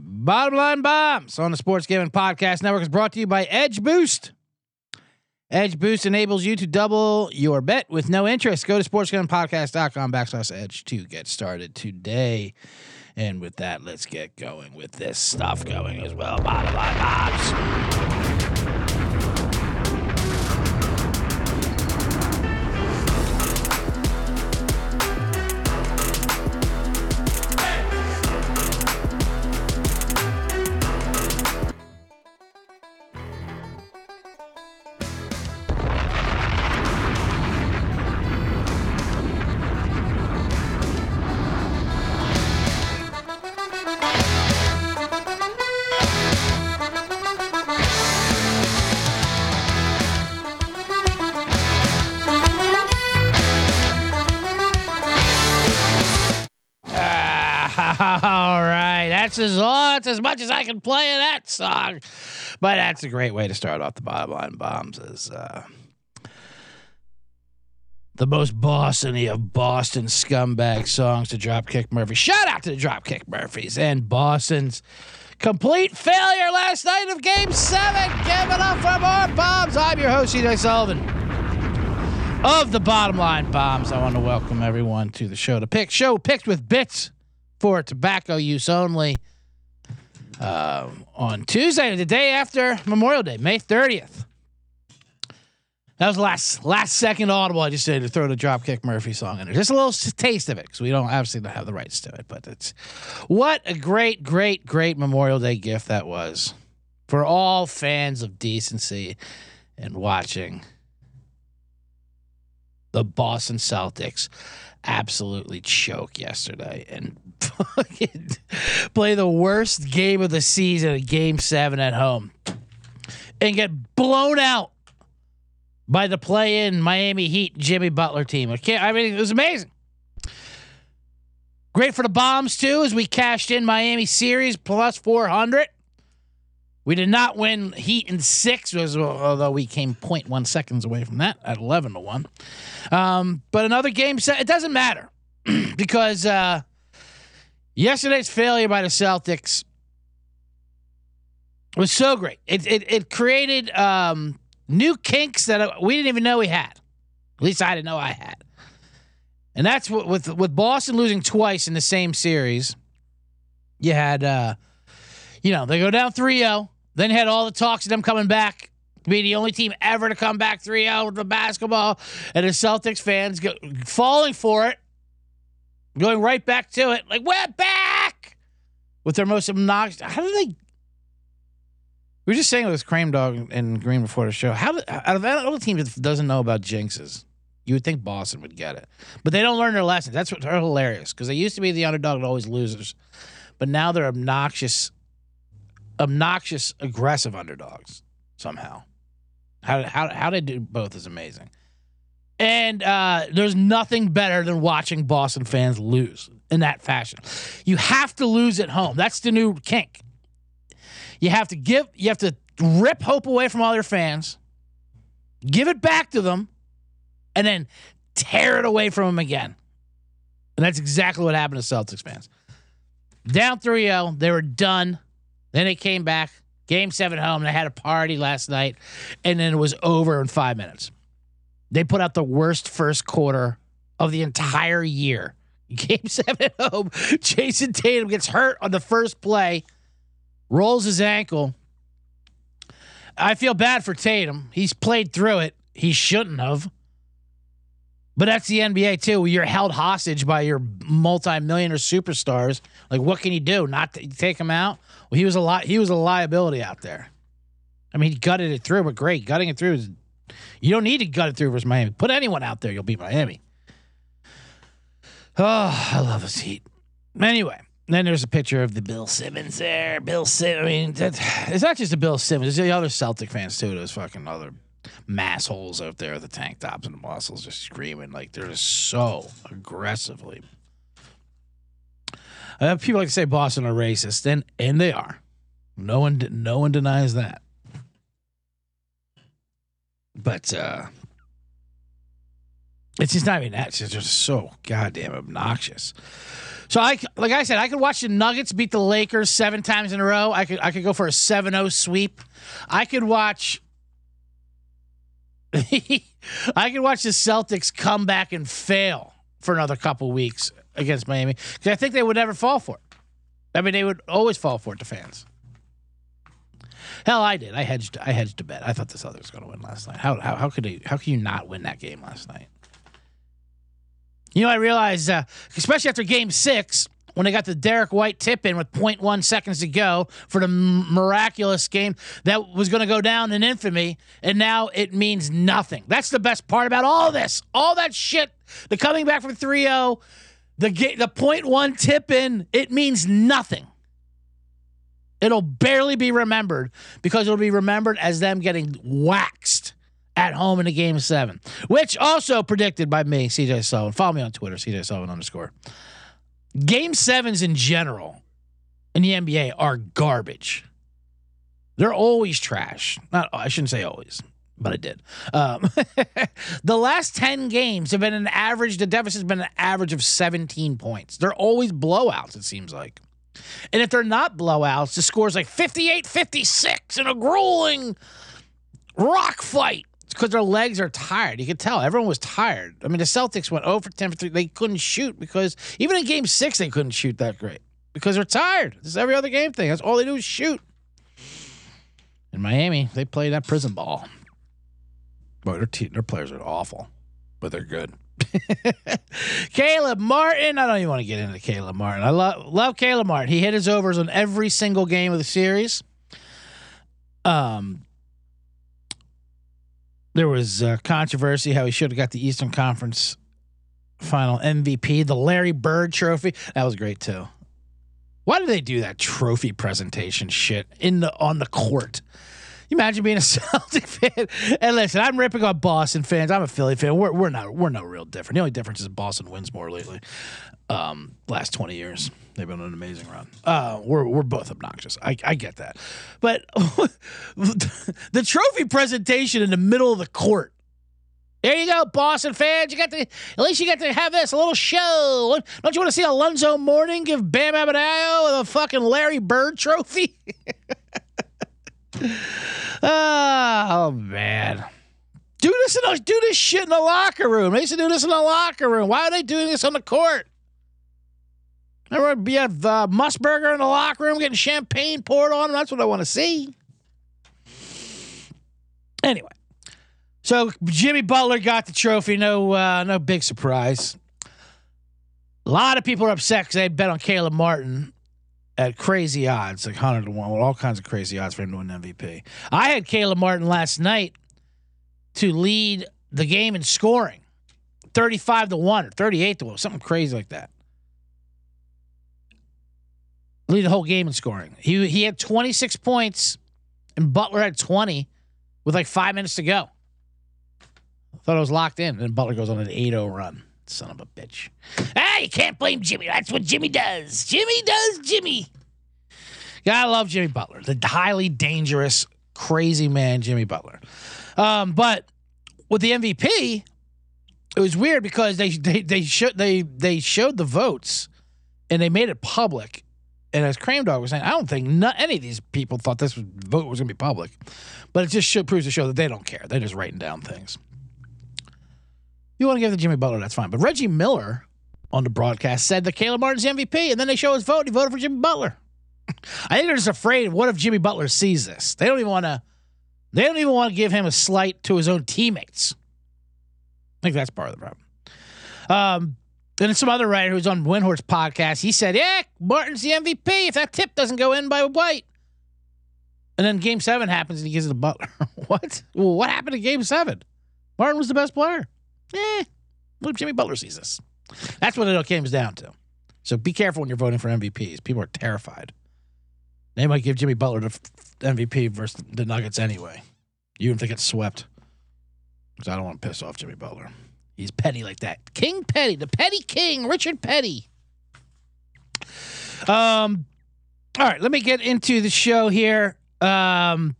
Bottom line bombs on the Sports Gambling Podcast Network is brought to you by Edge Boost. Edge Boost enables you to double your bet with no interest. Go to sportsgamblingpodcast.com backslash edge to get started today. And with that, let's get going with this stuff going as well. Bottom line bombs. Much as I can play of that song. But that's a great way to start off the bottom line bombs. Is uh, the most Bostony of Boston scumbag songs to Dropkick Murphy. Shout out to the Dropkick Murphys and Boston's complete failure last night of Game Seven. Give it up for more bombs. I'm your host, CJ Sullivan of the bottom line bombs. I want to welcome everyone to the show. The pick show picked with bits for tobacco use only. Uh, on Tuesday, the day after Memorial Day, May 30th. That was the last last second audible. I just did to throw the Dropkick Murphy song in there. Just a little taste of it because we don't obviously don't have the rights to it. But it's what a great, great, great Memorial Day gift that was for all fans of decency and watching the Boston Celtics absolutely choke yesterday and fucking play the worst game of the season game seven at home and get blown out by the play in Miami Heat Jimmy Butler team. Okay, I mean it was amazing. Great for the bombs too, as we cashed in Miami series plus four hundred. We did not win Heat in six, although we came 0.1 seconds away from that at eleven to one. Um, but another game set, it doesn't matter because uh, yesterday's failure by the Celtics was so great. It it, it created um, new kinks that we didn't even know we had. At least I didn't know I had. And that's what with with Boston losing twice in the same series. You had uh, you know, they go down 3-0, then had all the talks of them coming back be the only team ever to come back 3-0 with the basketball and the Celtics fans go, falling for it, going right back to it, like we're back with their most obnoxious. How do they? We were just saying with Crane Dog and Green before the show. How out of all the teams that doesn't know about jinxes, you would think Boston would get it, but they don't learn their lessons. That's what they're hilarious because they used to be the underdog and always losers, but now they're obnoxious, obnoxious, aggressive underdogs somehow. How how how they do both is amazing. And uh, there's nothing better than watching Boston fans lose in that fashion. You have to lose at home. That's the new kink. You have to give. You have to rip hope away from all your fans, give it back to them, and then tear it away from them again. And that's exactly what happened to Celtics fans. Down 3-0, they were done. Then it came back. Game seven home. They had a party last night, and then it was over in five minutes. They put out the worst first quarter of the entire year. Game seven home. Jayson Tatum gets hurt on the first play, rolls his ankle. I feel bad for Tatum. He's played through it. He shouldn't have. But that's the NBA too. You're held hostage by your multi-millionaire superstars. Like, what can you do? Not take him out? Well, he was a lot. He was a liability out there. I mean, he gutted it through, but great. Gutting it through is you don't need to gut it through versus Miami. Put anyone out there, you'll beat Miami. Oh, I love this heat. Anyway, then there's a picture of the Bill Simmons there. Bill Simmons. I mean, it's not just the Bill Simmons. There's the other Celtic fans too. Those fucking other massholes out there with the tank tops and the muscles just screaming like they're just so aggressively. Uh, people like to say Boston are racist, and and they are. No one no one denies that. But uh It's just not even that. It's just so goddamn obnoxious. So I like I said, I could watch the Nuggets beat the Lakers seven times in a row. I could I could go for a 7-0 sweep. I could watch I could watch the Celtics come back and fail for another couple weeks against Miami because I think they would never fall for it. I mean, they would always fall for it. to fans. Hell, I did. I hedged. I hedged a bet. I thought the Celtics were going to win last night. How how how could they? How can you not win that game last night? You know, I realized, uh, especially after Game Six, when they got the Derrick White tip in with 0.1 seconds to go for the miraculous game that was going to go down in infamy, and now it means nothing. That's the best part about all this. All that shit, the coming back from 3 0, the, ga- the 0.1 tip in, it means nothing. It'll barely be remembered because it'll be remembered as them getting waxed at home in a game seven, which also predicted by me, CJ Sullivan. Follow me on Twitter, CJ Sullivan underscore. Game sevens in general in the NBA are garbage. They're always trash. Not I shouldn't say always, but I did. Um, the last 10 games have been an average, the deficit's been an average of 17 points. They're always blowouts, it seems like. And if they're not blowouts, the score's like 58 56 in a grueling rock fight. It's because their legs are tired. You could tell everyone was tired. I mean, the Celtics went over 10 for 3. They couldn't shoot because even in game six, they couldn't shoot that great because they're tired. This is every other game thing. That's all they do is shoot. In Miami, they play that prison ball. Boy, their, te- their players are awful, but they're good. Caleb Martin. I don't even want to get into Caleb Martin. I love love Caleb Martin. He hit his overs on every single game of the series. Um, there was uh, controversy how he should have got the Eastern Conference Final MVP, the Larry Bird Trophy. That was great too. Why did they do that trophy presentation shit in the on the court? Imagine being a Celtic fan. And listen, I'm ripping on Boston fans. I'm a Philly fan. We're, we're not we're no real different. The only difference is Boston wins more lately. Um, last 20 years, they've been on an amazing run. Uh, we're we're both obnoxious. I, I get that, but the trophy presentation in the middle of the court. There you go, Boston fans. You got to at least you got to have this a little show. Don't you want to see Alonzo Mourning give Bam Adebayo the fucking Larry Bird trophy? oh man. Do this in a, do this shit in the locker room. They used to do this in the locker room. Why are they doing this on the court? Remember, you have uh, Musburger in the locker room getting champagne poured on. That's what I want to see. Anyway, so Jimmy Butler got the trophy. No, uh, no big surprise. A lot of people are upset because they bet on Caleb Martin at crazy odds, like 100 to 1, with all kinds of crazy odds for him to win MVP. I had Caleb Martin last night to lead the game in scoring 35 to 1 or 38 to 1, something crazy like that. Lead the whole game in scoring. He, he had 26 points, and Butler had 20 with like five minutes to go. Thought I was locked in, and Butler goes on an 8 0 run. Son of a bitch. Ah, you can't blame Jimmy. That's what Jimmy does. Jimmy does Jimmy. Gotta love Jimmy Butler, the highly dangerous, crazy man, Jimmy Butler. Um, but with the MVP, it was weird because they they they showed they they showed the votes and they made it public. And as Cream Dog was saying, I don't think not any of these people thought this vote was going to be public, but it just proves to show that they don't care. They're just writing down things. You want to give it to Jimmy Butler, that's fine. But Reggie Miller on the broadcast said that Caleb Martin's the MVP, and then they show his vote. He voted for Jimmy Butler. I think they're just afraid. What if Jimmy Butler sees this? They don't even want to. They don't even want to give him a slight to his own teammates. I think that's part of the problem. Um, then some other writer who's on Windhorst podcast, he said, "Yeah, Martin's the MVP if that tip doesn't go in by White." And then Game Seven happens and he gives it to Butler. what? Well, what happened in Game Seven? Martin was the best player. Eh, what if Jimmy Butler sees this? That's what it all comes down to. So be careful when you're voting for MVPs. People are terrified. They might give Jimmy Butler the MVP versus the Nuggets anyway. You even think it's swept. Because I don't want to piss off Jimmy Butler. He's petty like that. King Petty, the Petty King, Richard Petty. Um, all right, let me get into the show here. Um,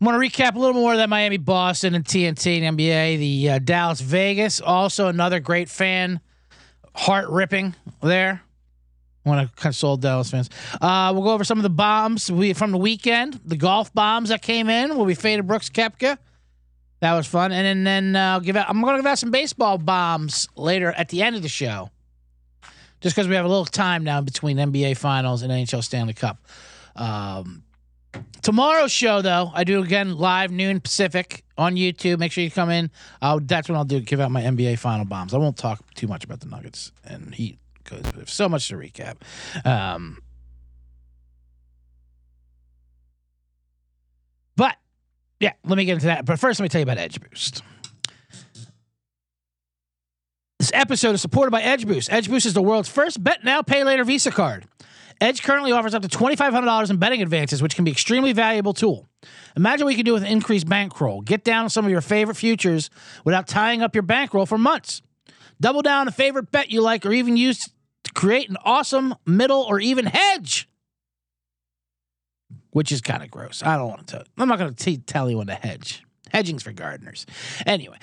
I'm going to recap a little more of that Miami Boston and TNT and NBA. The uh, Dallas Vegas, also another great fan, heart ripping there. I want to console Dallas fans. Uh, we'll go over some of the bombs we from the weekend, the golf bombs that came in. Will be faded Brooks Koepka. That was fun, and then, then uh, give out. I'm going to give out some baseball bombs later at the end of the show, just because we have a little time now between NBA Finals and NHL Stanley Cup. Um, tomorrow's show, though, I do again live noon Pacific on YouTube. Make sure you come in. Uh, that's when I'll do give out my NBA Final bombs. I won't talk too much about the Nuggets and Heat because there's so much to recap. Um, but yeah, let me get into that. But first, let me tell you about Edge Boost. This episode is supported by Edge Boost. Edge Boost is the world's first bet now, pay later Visa card. Edge currently offers up to $2,500 in betting advances, which can be extremely valuable tool. Imagine what you can do with increased bankroll. Get down on some of your favorite futures without tying up your bankroll for months. Double down on a favorite bet you like, or even use to create an awesome middle or even hedge, which is kind of gross. I don't want to. I'm not going to tell you when to hedge. Hedging's for gardeners. Anyway,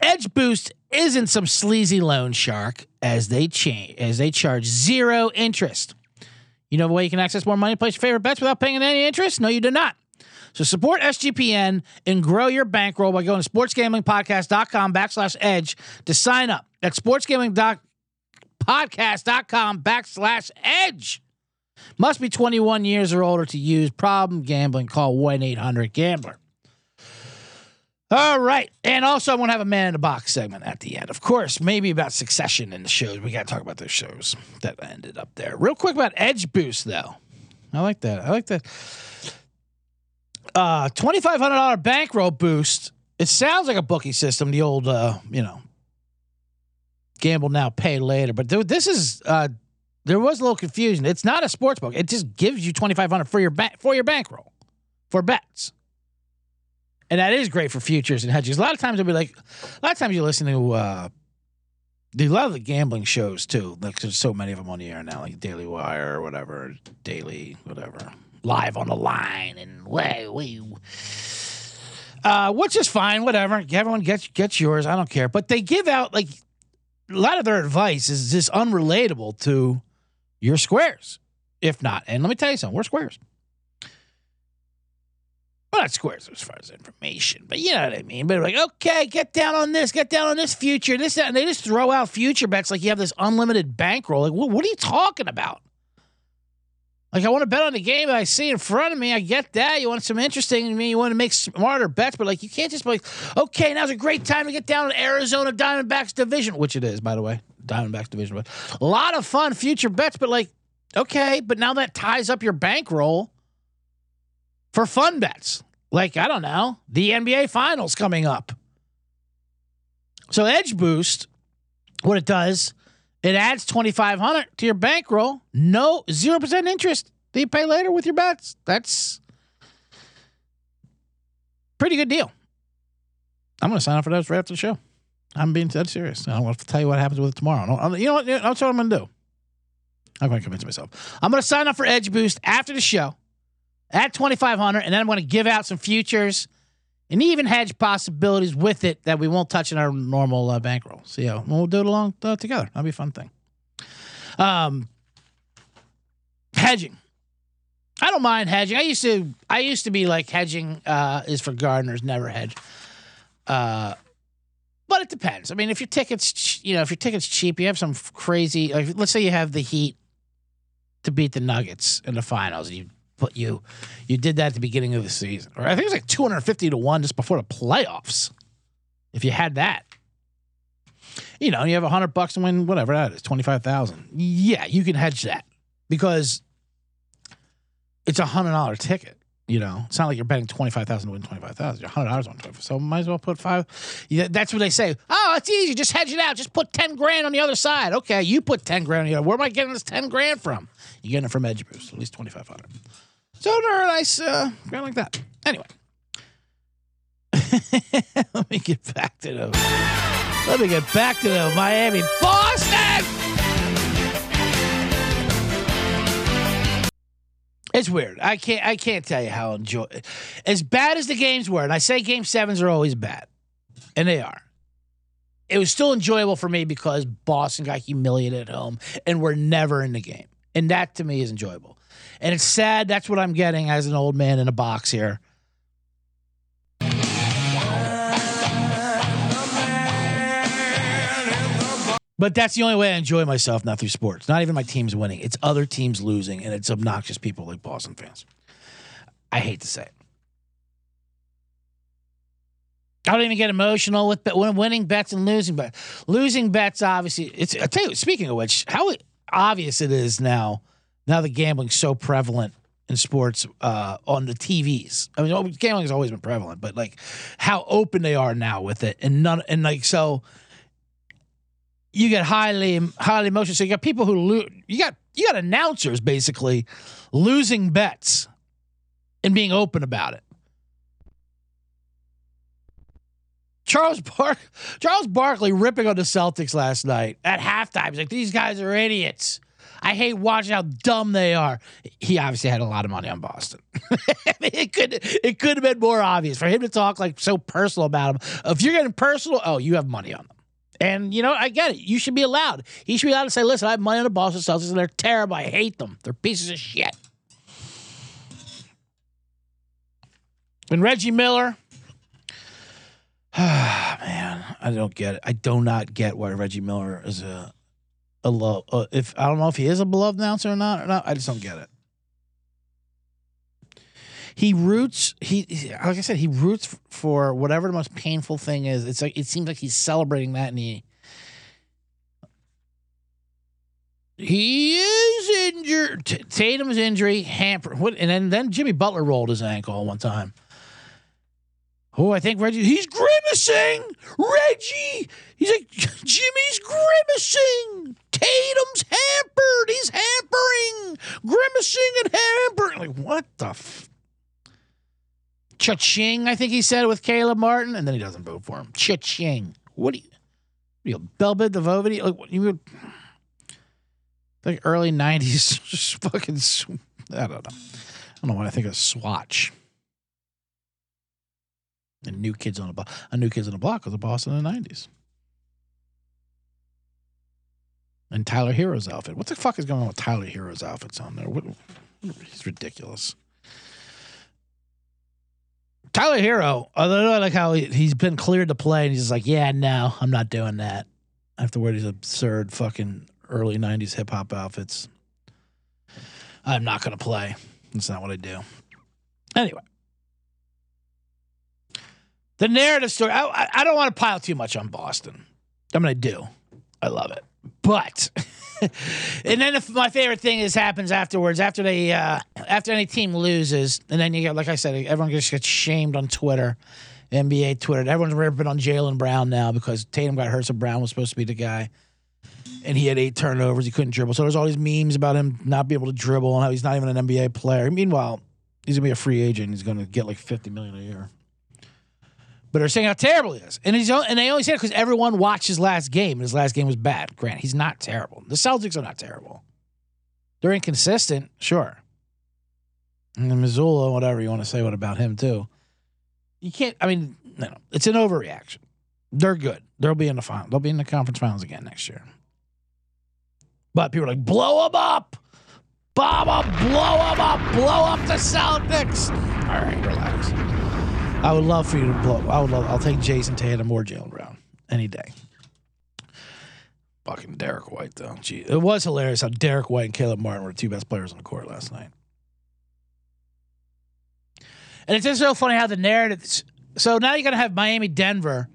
Edge Boost isn't some sleazy loan shark as they change as they charge zero interest. You know the way you can access more money, place your favorite bets without paying any interest? No, you do not. So support SGPN and grow your bankroll by going to sportsgamblingpodcast.com backslash edge to sign up. At sportsgamblingpodcast.com backslash edge. Must be 21 years or older to use. Problem gambling. Call 1-800-GAMBLER. All right. And also, I want to have a man in the box segment at the end. Of course, maybe about succession in the shows. We got to talk about those shows that ended up there. Real quick about Edge Boost, though. I like that. I like that. Uh, $2,500 bankroll boost. It sounds like a bookie system, the old, uh, you know, gamble now, pay later. But th- this is, uh, there was a little confusion. It's not a sports book. It just gives you 2500 for your ba- for your bankroll for bets. And that is great for futures and hedges. A lot of times I'll be like, a lot of times you listen to uh, a lot of the gambling shows too. Like there's so many of them on the air now, like Daily Wire or whatever, Daily whatever, live on the line and way way. Uh, which is fine, whatever. Everyone gets gets yours. I don't care. But they give out like a lot of their advice is just unrelatable to your squares, if not. And let me tell you something, we're squares. Well, not squares as far as information, but you know what I mean. But like, okay, get down on this, get down on this future, this, that, and they just throw out future bets like you have this unlimited bankroll. Like, what, what are you talking about? Like, I want to bet on the game I see in front of me. I get that. You want some interesting to me. You want to make smarter bets, but like, you can't just be like, okay, now's a great time to get down in Arizona Diamondbacks division, which it is, by the way, Diamondbacks division. But a lot of fun future bets, but like, okay, but now that ties up your bankroll for fun bets. Like, I don't know, the NBA Finals coming up. So, Edge Boost, what it does, it adds 2500 to your bankroll. No, 0% interest that you pay later with your bets. That's pretty good deal. I'm going to sign up for those right after the show. I'm being dead serious. I don't want to tell you what happens with it tomorrow. You know what? That's what I'm going to do. I'm going to convince myself. I'm going to sign up for Edge Boost after the show at 2500 and then I'm going to give out some futures and even hedge possibilities with it that we won't touch in our normal uh, bankroll. So yeah, we'll do it along uh, together. That'll be a fun thing. Um, hedging. I don't mind hedging. I used to. I used to be like hedging uh, is for gardeners, never hedge. Uh, but it depends. I mean, if your tickets, you know, if your tickets cheap, you have some crazy. Like, let's say you have the Heat to beat the Nuggets in the finals. You put you you did that at the beginning of the season. Or I think it was like 250 to 1 just before the playoffs. If you had that. You know, you have 100 bucks to win whatever that is, 25,000. Yeah, you can hedge that because it's a $100 ticket. You know, it's not like you're betting twenty five thousand to win twenty five thousand. You're hundred dollars on twenty. So might as well put five. Yeah, that's what they say. Oh, it's easy. Just hedge it out. Just put ten grand on the other side. Okay, you put ten grand on the other. Where am I getting this ten grand from? You're getting it from Edge Boost, at least twenty five hundred. So they're a nice uh, ground like that. Anyway, let me get back to the. Let me get back to the Miami Boston. It's weird. I can't. I can't tell you how enjoy. As bad as the games were, and I say game sevens are always bad, and they are. It was still enjoyable for me because Boston got humiliated at home, and we're never in the game, and that to me is enjoyable. And it's sad. That's what I'm getting as an old man in a box here. But that's the only way I enjoy myself, not through sports. Not even my team's winning. It's other teams losing, and it's obnoxious people like Boston fans. I hate to say it. I don't even get emotional with winning bets and losing, but losing bets obviously. It's I tell you. Speaking of which, how obvious it is now. Now the gambling's so prevalent in sports uh, on the TVs. I mean, gambling has always been prevalent, but like how open they are now with it, and none and like so you get highly highly emotional. So you got people who lose. You got you got announcers basically losing bets and being open about it. Charles Bark Charles Barkley ripping on the Celtics last night at halftime. He's like, these guys are idiots. I hate watching how dumb they are. He obviously had a lot of money on Boston. it could it could have been more obvious for him to talk like so personal about them. If you're getting personal, oh, you have money on them. And, you know, I get it. You should be allowed. He should be allowed to say, listen, I have money on the Boston Celtics and they're terrible. I hate them. They're pieces of shit. And Reggie Miller, ah, man, I don't get it. I do not get why Reggie Miller is a a love. Uh, if I don't know if he is a beloved announcer or not, or not, I just don't get it. He roots. He like I said, he roots for whatever the most painful thing is. It's like it seems like he's celebrating that, and he he is injured. Tatum's injury hampered. What? And then then Jimmy Butler rolled his ankle one time. Oh, I think Reggie. He's grimacing. Reggie. He's like Jimmy's grimacing. Tatum's hampered. He's hampering, grimacing and hampering. Like what the. F- Cha-ching, I think he said with Caleb Martin, and then he doesn't vote for him. Cha-ching. What do you, you Belbid the vote? Like you would, like early '90s, just fucking. I don't know. I don't know what I think of Swatch. And new kids on a block. A new kids on a block was a boss in the '90s. And Tyler Herro's outfit. What the fuck is going on with Tyler Herro's outfits on there? What, he's ridiculous. Tyler Herro, although I like how he, he's been cleared to play, and he's like, yeah, no, I'm not doing that. I have to wear these absurd fucking early '90s hip hop outfits, I'm not gonna play. That's not what I do. Anyway, the narrative story. I, I don't want to pile too much on Boston. I mean, I do. I love it, but. and then if my favorite thing is happens afterwards after they uh, after any team loses, and then you get like I said, everyone just gets shamed on Twitter, NBA Twitter. Everyone's ripping on Jaylen Brown now because Tatum got hurt, so Brown was supposed to be the guy, and he had eight turnovers. He couldn't dribble, so there's all these memes about him not being able to dribble and how he's not even an NBA player. Meanwhile, he's gonna be a free agent. He's gonna get like fifty million a year but they're saying how terrible he is. And he's and they only say it because everyone watched his last game. And his last game was bad. Grant, he's not terrible. The Celtics are not terrible. They're inconsistent, sure. And the Mazzulla, whatever you want to say, what about him too? You can't. I mean, no, it's an overreaction. They're good. They'll be in the final. They'll be in the conference finals again next year. But people are like, blow them up, bomb up, blow them up, blow up the Celtics. All right, relax. I would love for you to blow. I would love. I'll take Jayson Tatum or Jaylen Brown any day. Fucking Derrick White though. Gee, it was hilarious how Derrick White and Caleb Martin were the two best players on the court last night. And it's just so funny how the narrative. So now you're gonna have Miami, Denver.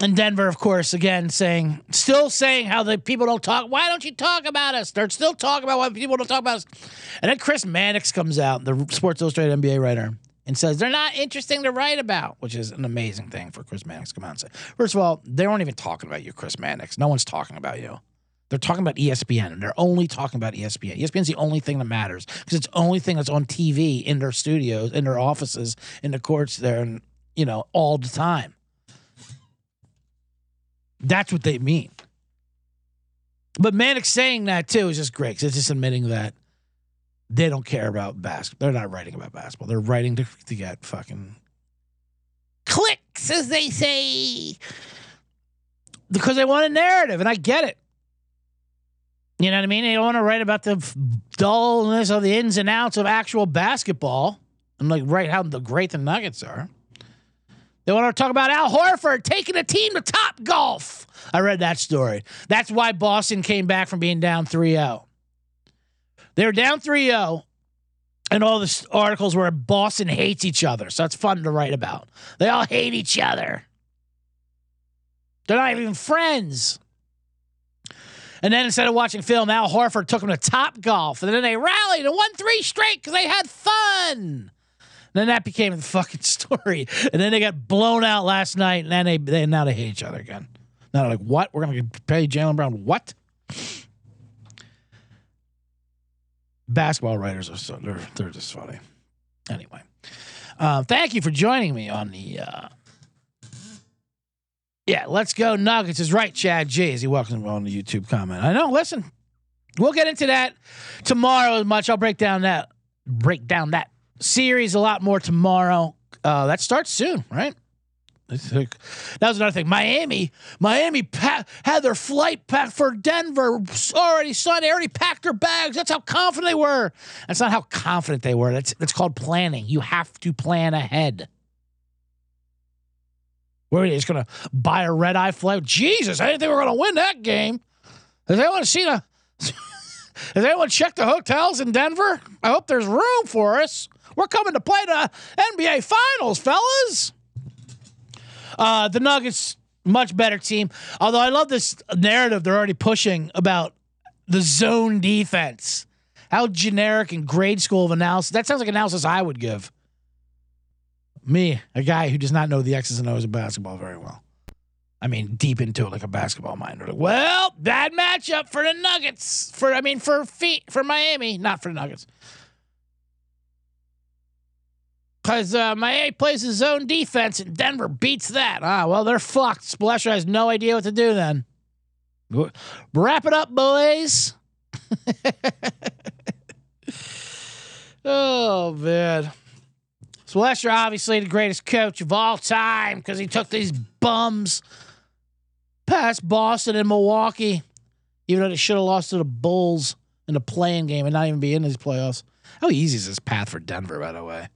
And Denver, of course, again saying, still saying how the people don't talk. Why don't you talk about us? They're still talking about why people don't talk about us. And then Chris Mannix comes out, the Sports Illustrated NBA writer, and says they're not interesting to write about, which is an amazing thing for Chris Mannix to come out and say. First of all, they weren't even talking about you, Chris Mannix. No one's talking about you. They're talking about ESPN, and they're only talking about ESPN. ESPN's the only thing that matters because it's the only thing that's on TV in their studios, in their offices, in the courts there, and you know all the time. That's what they mean. But Mannix saying that too is just great because it's just admitting that they don't care about basketball. They're not writing about basketball. They're writing to, to get fucking clicks, as they say, because they want a narrative, and I get it. You know what I mean? They don't want to write about the dullness of the ins and outs of actual basketball and like write how the great the Nuggets are. They want to talk about Al Horford taking a team to top golf. I read that story. That's why Boston came back from being down 3 0. They were down 3 0, and all the articles were Boston hates each other. So it's fun to write about. They all hate each other. They're not even friends. And then instead of watching film, Al Horford took them to Top Golf, and then they rallied and won three straight because they had fun. Then that became the fucking story. And then they got blown out last night, and then they, they now they hate each other again. Now they're like, what? We're gonna pay Jaylen Brown what? Basketball writers are so they're they're just funny. Anyway, uh, thank you for joining me on the. Uh, yeah, let's go Nuggets is right, Chad G. As he welcomes on the YouTube comment. I know. Listen, we'll get into that tomorrow as much. I'll break down that break down that series a lot more tomorrow. Uh, that starts soon, right? That was another thing. Miami, Miami pa- had their flight packed for Denver already. They already packed their bags. That's how confident they were. That's not how confident they were. That's that's called planning. You have to plan ahead. Where are you just gonna buy a red eye flight? Jesus, I didn't think we were gonna win that game. Has anyone seen a? Has anyone checked the hotels in Denver? I hope there's room for us. We're coming to play the NBA Finals, fellas. Uh, the Nuggets, much better team. Although I love this narrative they're already pushing about the zone defense. How generic and grade school of analysis. That sounds like analysis I would give. Me, a guy who does not know the X's and O's of basketball very well. I mean, deep into it like a basketball mind. Like, well, bad matchup for the Nuggets. For I mean, for feet for Miami, not for the Nuggets. Because uh, Miami plays his own defense and Denver beats that. Ah, well, they're fucked. Spoelstra has no idea what to do then. Wrap it up, boys. oh, man. Spoelstra, obviously the greatest coach of all time because he took these bums past Boston and Milwaukee, even though they should have lost to the Bulls in the playing game and not even be in these playoffs. How easy is this path for Denver, by the way?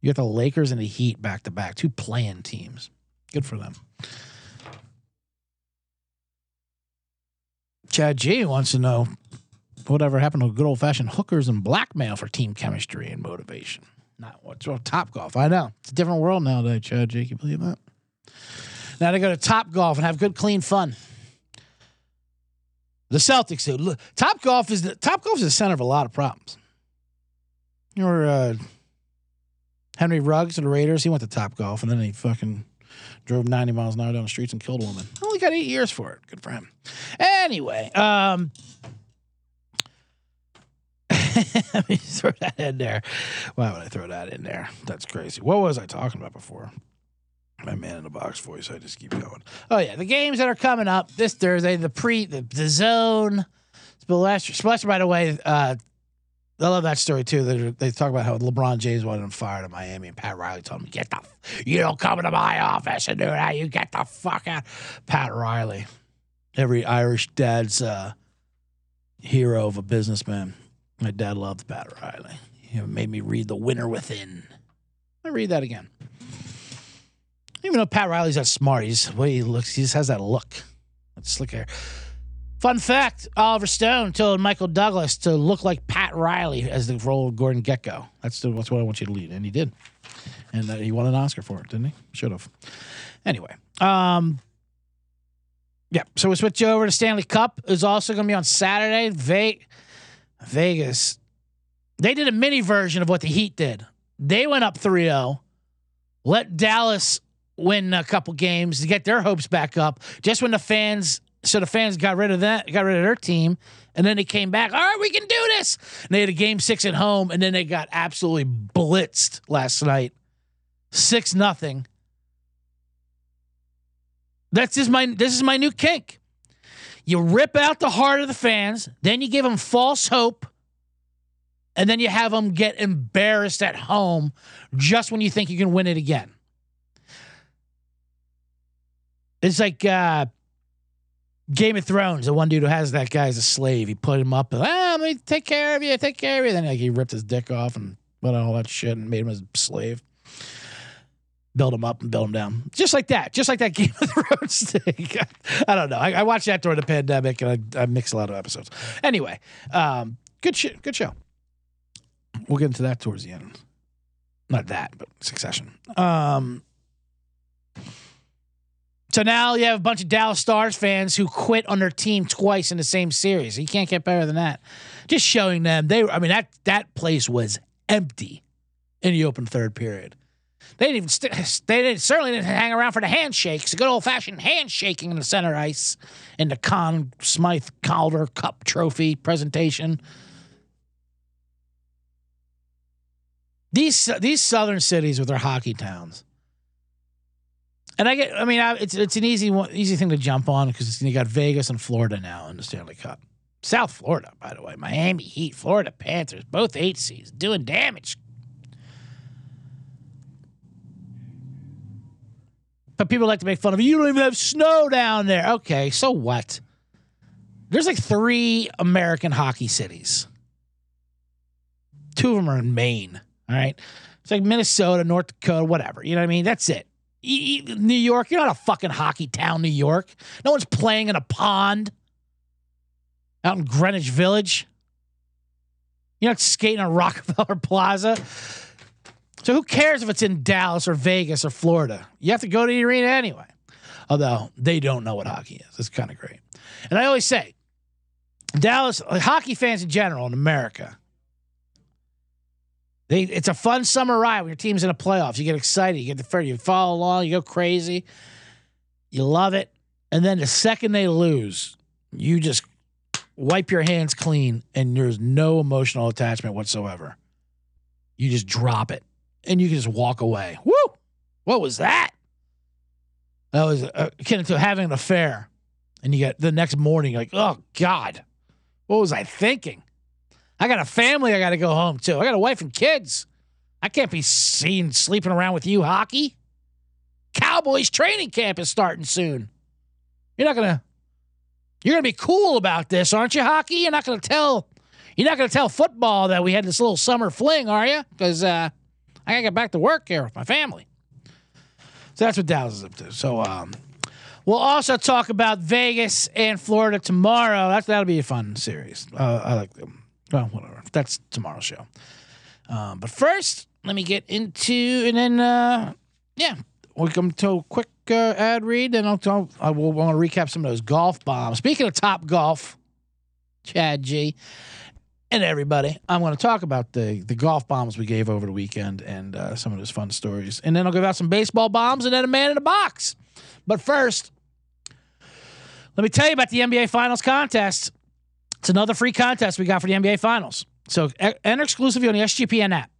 You got the Lakers and the Heat back to back, two playing teams. Good for them. Chad G wants to know whatever happened to good old fashioned hookers and blackmail for team chemistry and motivation. Not what's well, top golf. I know. It's a different world nowadays, Chad G. Can you believe that? Now they go to top golf and have good, clean fun. The Celtics do. Top golf is the top golf is the center of a lot of problems. You're uh, Henry Ruggs and the Raiders, he went to Top Golf and then he fucking drove 90 miles an hour down the streets and killed a woman. Only got eight years for it. Good for him. Anyway, um, let me throw that in there. Why would I throw that in there? That's crazy. What was I talking about before? My man in the box voice. I just keep going. Oh yeah, the games that are coming up this Thursday. The pre, the, the zone. Splash, Splash. By the way, uh, I love that story too. They, they talk about how LeBron James wanted him fired in Miami, and Pat Riley told him, "Get the, you don't come into my office and do that. You get the fuck out." Pat Riley, every Irish dad's uh, hero of a businessman. My dad loved Pat Riley. He made me read The Winner Within. I read that again. Even though Pat Riley's that smart, he's the way he looks. He just has that look, that slick hair. Fun fact: Oliver Stone told Michael Douglas to look like Pat Riley as the role of Gordon Gekko. That's that's what I want you to lead, and he did, and uh, he won an Oscar for it, didn't he? Should have. Anyway, um, yeah. So we switch over to Stanley Cup is also going to be on Saturday. Ve- Vegas, they did a mini version of what the Heat did. They went up 3-0, let Dallas win a couple games to get their hopes back up. Just when the fans so the fans got rid of that, got rid of their team, and then they came back. All right, we can do this. And they had a game six at home, and then they got absolutely blitzed last night, six nothing. That's just my this is my new kink. You rip out the heart of the fans, then you give them false hope, and then you have them get embarrassed at home just when you think you can win it again. It's like uh, Game of Thrones. The one dude who has that guy as a slave. He put him up. And, ah, let me take care of you. Take care of you. Then like he ripped his dick off and put on all that shit and made him a slave. Build him up and build him down, just like that. Just like that Game of Thrones thing. I don't know. I, I, watched that during the pandemic, and I, I mixed a lot of episodes. Anyway, um, good shit. Good show. We'll get into that towards the end. Not that, but Succession. Um, so now you have a bunch of Dallas Stars fans who quit on their team twice in the same series. You can't get better than that. Just showing them they. I mean that that place was empty in the open third period. They didn't even. St- they didn't, certainly didn't hang around for the handshakes. The good old fashioned handshaking in the center ice in the Conn Smythe Calder Cup Trophy presentation. These these southern cities with their hockey towns and I get, I mean, I, it's it's an easy one, easy thing to jump on because you got Vegas and Florida now in the Stanley Cup. South Florida, by the way, Miami Heat, Florida Panthers, both eight seeds, doing damage. But people like to make fun of you. You don't even have snow down there. Okay, so what? There's like three American hockey cities. Two of them are in Maine. All right. It's like Minnesota, North Dakota, whatever. You know what I mean? That's it. New York, you're not a fucking hockey town, New York. No one's playing in a pond out in Greenwich Village. You're not skating on Rockefeller Plaza. So who cares if it's in Dallas or Vegas or Florida? You have to go to the arena anyway. Although they don't know what hockey is. It's kind of great. And I always say, Dallas, hockey fans in general in America, they, it's a fun summer ride when your team's in a playoffs. You get excited, you get the fair, you follow along, you go crazy, you love it, and then the second they lose, you just wipe your hands clean, and there's no emotional attachment whatsoever. You just drop it, and you can just walk away. Woo! What was that? That was uh, akin to having an affair, and you get the next morning, like, oh God, what was I thinking? I got a family I got to go home to. I got a wife and kids. I can't be seen sleeping around with you, hockey. Cowboys training camp is starting soon. You're not gonna you're gonna be cool about this, aren't you, hockey? You're not gonna tell you're not gonna tell football that we had this little summer fling, are you? Because uh, I gotta get back to work here with my family. So that's what Dallas is up to. So um, we'll also talk about Vegas and Florida tomorrow. That's that'll be a fun series. Uh, I like them. Well, whatever. That's tomorrow's show. Um, but first, let me get into and then uh, yeah, we'll come to a quick uh, ad read, and I'll, I'll I will want to recap some of those golf bombs. Speaking of top golf, Chad G. And everybody, I'm going to talk about the the golf bombs we gave over the weekend and uh, some of those fun stories, and then I'll give out some baseball bombs and then a man in a box. But first, let me tell you about the NBA Finals contest. It's another free contest we got for the NBA Finals. So enter exclusively on the SGPN app.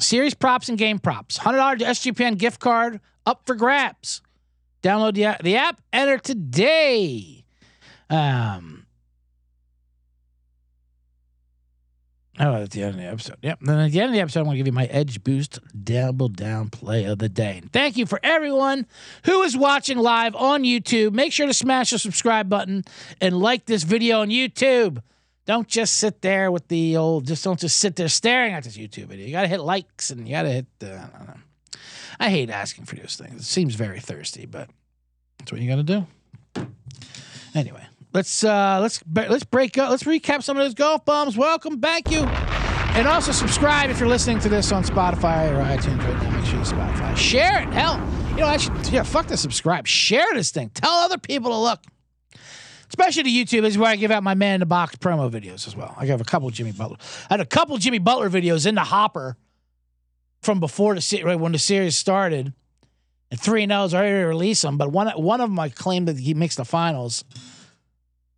Series props and game props. $100 SGPN gift card up for grabs. Download the, the app, enter today. Um, Oh, at the end of the episode. Yep. Then at the end of the episode, I'm going to give you my Edge Boost Double Down play of the day. thank you for everyone who is watching live on YouTube. Make sure to smash the subscribe button and like this video on YouTube. Don't just sit there with the old, just don't just sit there staring at this YouTube video. You got to hit likes and you got to hit, uh, I. I hate asking for those things. It seems very thirsty, but that's what you got to do. Anyway. Let's uh, let's let's break up. Let's recap some of those golf bombs. Welcome, thank you, and also subscribe if you're listening to this on Spotify or iTunes right now. Make sure you Spotify. Share it. Hell, you know I should yeah. Fuck the subscribe. Share this thing. Tell other people to look. Especially to YouTube is where I give out my man in the box promo videos as well. I have a couple Jimmy Butler. I had a couple Jimmy Butler videos in the hopper from before the right when the series started. And three and O's already released them, but one one of them I claimed that he makes the finals.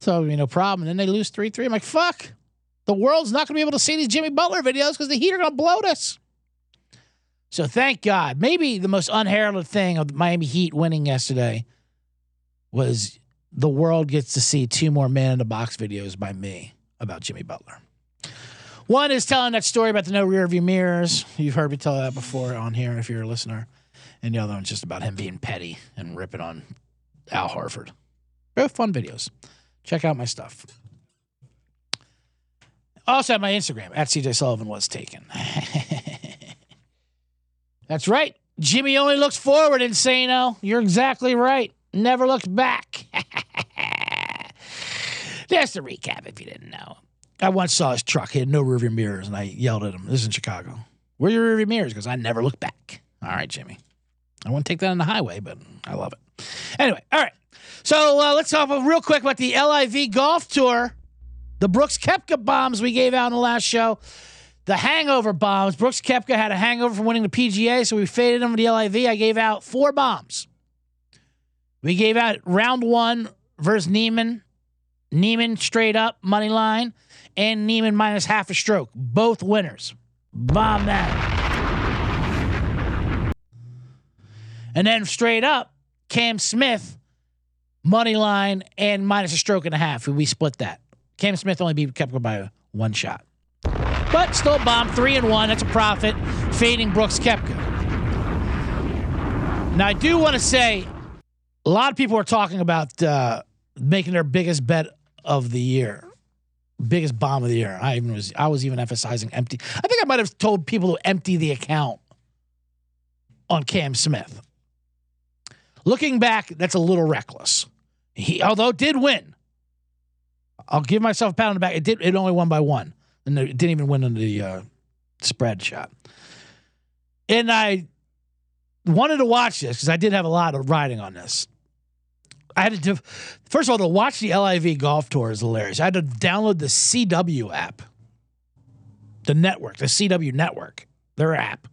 So, you know, problem. And then they lose 3 3. I'm like, fuck. The world's not going to be able to see these Jimmy Butler videos because the Heat are going to bloat us. So thank God. Maybe the most unheralded thing of the Miami Heat winning yesterday was the world gets to see two more man in the box videos by me about Jimmy Butler. One is telling that story about the no rear view mirrors. You've heard me tell that before on here if you're a listener. And the other one's just about him being petty and ripping on Al Horford. Both fun videos. Check out my stuff. Also at my Instagram at CJ Sullivan was taken. That's right. Jimmy only looks forward, Insano. You're exactly right. Never looks back. That's the recap if you didn't know. I once saw his truck. He had no rearview mirrors, and I yelled at him. This is in Chicago. Where are your rearview mirrors? Because I never look back. All right, Jimmy. I wouldn't take that on the highway, but I love it. Anyway, all right. So uh, let's talk real quick about the LIV golf tour. The Brooks Koepka bombs we gave out in the last show. The hangover bombs. Brooks Koepka had a hangover from winning the PGA, so we faded him to the LIV. I gave out four bombs. We gave out round one versus Niemann. Niemann straight up money line, and Niemann minus half a stroke. Both winners. Bomb that. And then straight up, Cam Smith money line and minus a stroke and a half. We split that. Cam Smith only beat Koepka by one shot. But still bomb three and one. That's a profit. Fading Brooks Koepka. Now I do want to say a lot of people are talking about uh, making their biggest bet of the year. Biggest bomb of the year. I even was I was even emphasizing empty. I think I might have told people to empty the account on Cam Smith. Looking back, that's a little reckless. He, although it did win, I'll give myself a pat on the back. It did. It only won by one, and it didn't even win on the uh, spread shot. And I wanted to watch this because I did have a lot of riding on this. I had to, first of all, to watch the LIV golf tour is hilarious. I had to download the CW app, the network, the CW network, their app,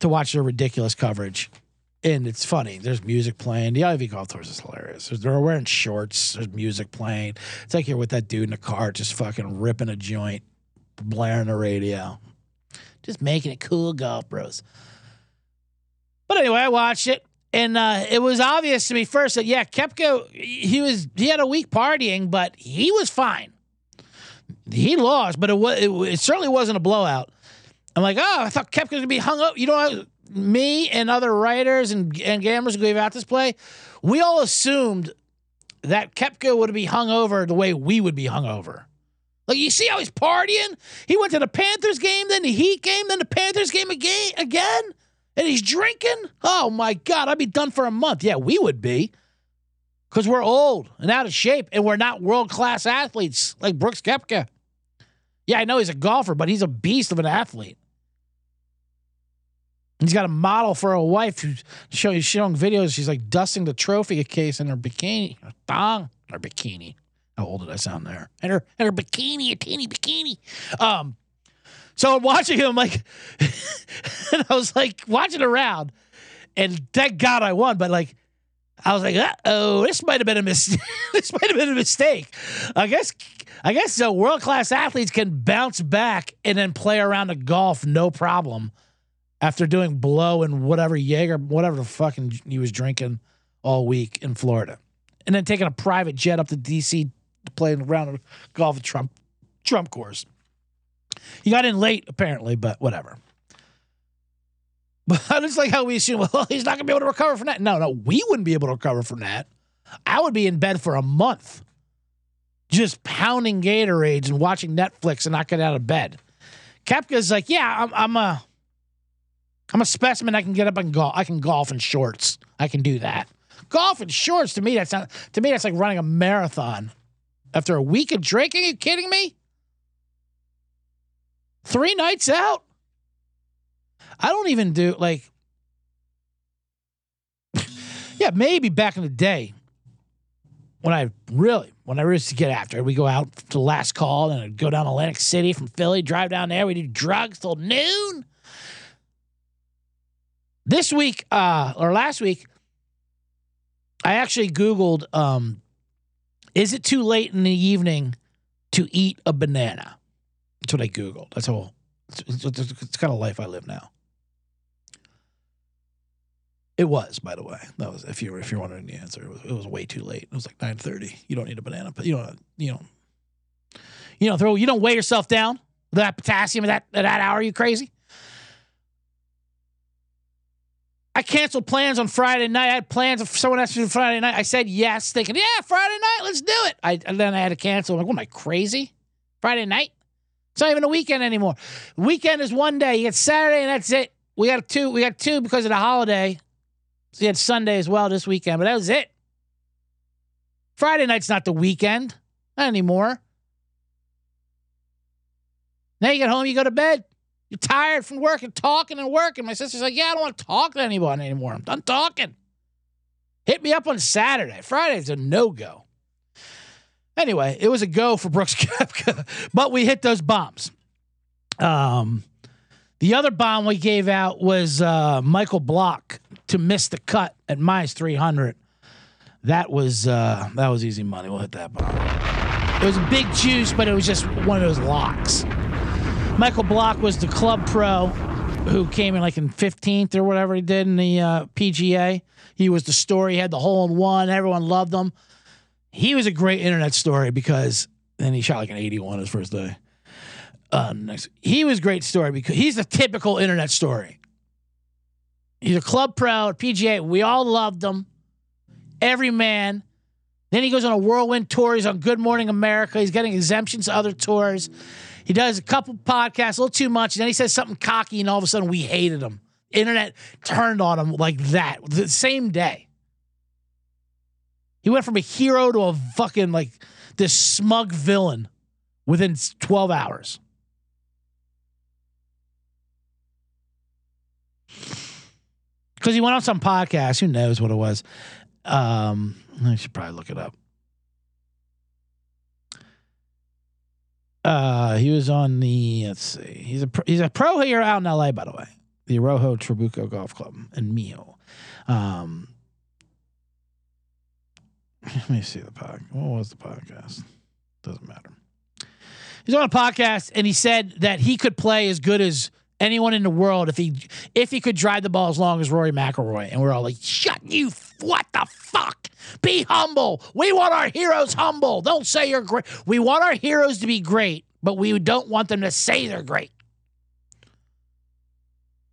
to watch their ridiculous coverage and it's funny. There's music playing. The Ivy Golf Tours is hilarious. They're wearing shorts. There's music playing. It's like you're with that dude in the car, just fucking ripping a joint, blaring the radio, just making it cool, golf bros. But anyway, I watched it, and uh, it was obvious to me first that yeah, Koepka he was he had a week partying, but he was fine. He lost, but it was it, it certainly wasn't a blowout. I'm like, oh, I thought Koepka was gonna be hung up. You know, me and other writers and, and gamblers who gave out this play, we all assumed that Koepka would be hung over the way we would be hung over. Like you see how he's partying? He went to the Panthers game, then the Heat game, then the Panthers game again, again, and he's drinking. Oh my God, I'd be done for a month. Yeah, we would be, because we're old and out of shape, and we're not world class athletes like Brooks Koepka. Yeah, I know he's a golfer, but he's a beast of an athlete. He's got a model for a wife who's showing, showing videos. She's like dusting the trophy case in her bikini, her thong, her bikini. How old did I sound there? And her and her bikini, a teeny bikini. Um, so I'm watching him like, and I was like watching around, and thank God I won. But like, I was like, uh oh, this might have been a mistake. this might have been a mistake. I guess, I guess so. World class athletes can bounce back and then play around the golf no problem after doing blow and whatever Jaeger, whatever the fucking he was drinking all week in Florida, and then taking a private jet up to D.C. to play a round of golf at Trump Trump course. He got in late apparently, but whatever. But it's like how we assume, well, he's not gonna be able to recover from that. No, no, we wouldn't be able to recover from that. I would be in bed for a month, just pounding Gatorades and watching Netflix and not getting out of bed. Koepka's like, yeah, I'm, I'm a I'm a specimen. I can get up and golf. I can golf in shorts. I can do that. Golf in shorts to me that's not to me that's like running a marathon. After a week of drinking, you kidding me? Three nights out. I don't even do like. yeah, maybe back in the day when I really when I used to get after it, we go out to last call and I'd go down Atlantic City from Philly, drive down there. We do drugs till noon. This week, uh, or last week, I actually Googled, um, is it too late in the evening to eat a banana? That's what I Googled. That's all. It's, it's, it's, kind of life I live now. It was, by the way. That was if you were if you're wondering the answer. It was, it was way too late. It was like nine thirty. You don't need a banana, but you don't you don't you don't throw you don't weigh yourself down that potassium at that at that hour. You crazy? I canceled plans on Friday night. I had plans. If someone asked me Friday night, I said yes, thinking, yeah, Friday night, let's do it. I, and then I had to cancel. I'm like, what am I crazy? Friday night? It's not even a weekend anymore. Weekend is one day. You get Saturday, and that's it. We got two. We got two because of the holiday. So you had Sunday as well this weekend, but that was it. Friday night's not the weekend. Not anymore. Now you get home, you go to bed. You're tired from working, talking and working. My sister's like, Yeah, I don't want to talk to anyone anymore. I'm done talking. Hit me up on Saturday. Friday's a no go. Anyway, it was a go for Brooks Koepka, but we hit those bombs. Um, the other bomb we gave out was uh, Michael Block to miss the cut at minus 300. That was uh, that was easy money. We'll hit that bomb. It was a big juice, but it was just one of those locks. Michael Block was the club pro who came in like in 15th or whatever he did in the uh, PGA. He was the story. He had the hole in one. Everyone loved him. He was a great internet story because then he shot like an 81 his first day. Uh, next, he was great story because he's a typical internet story. He's a club pro PGA. We all loved him. Every man. Then he goes on a whirlwind tour. He's on Good Morning America. He's getting exemptions to other tours. He does a couple podcasts, a little too much. And then he says something cocky, and all of a sudden we hated him. Internet turned on him like that the same day. He went from a hero to a fucking like this smug villain within 12 hours. Because he went on some podcast. Who knows what it was? Um, I should probably look it up. Uh, he was on the. Let's see. He's a pro, he's a pro here out in L.A. By the way, the Arroyo Trabuco Golf Club in Mio. Um, let me see the podcast. What was the podcast? Doesn't matter. He's on a podcast and he said that he could play as good as anyone in the world if he if he could drive the ball as long as Rory McIlroy. And we're all like, "Shut you! What the fuck? Be humble. We want our heroes humble. Don't say you're great. We want our heroes to be great, but we don't want them to say they're great.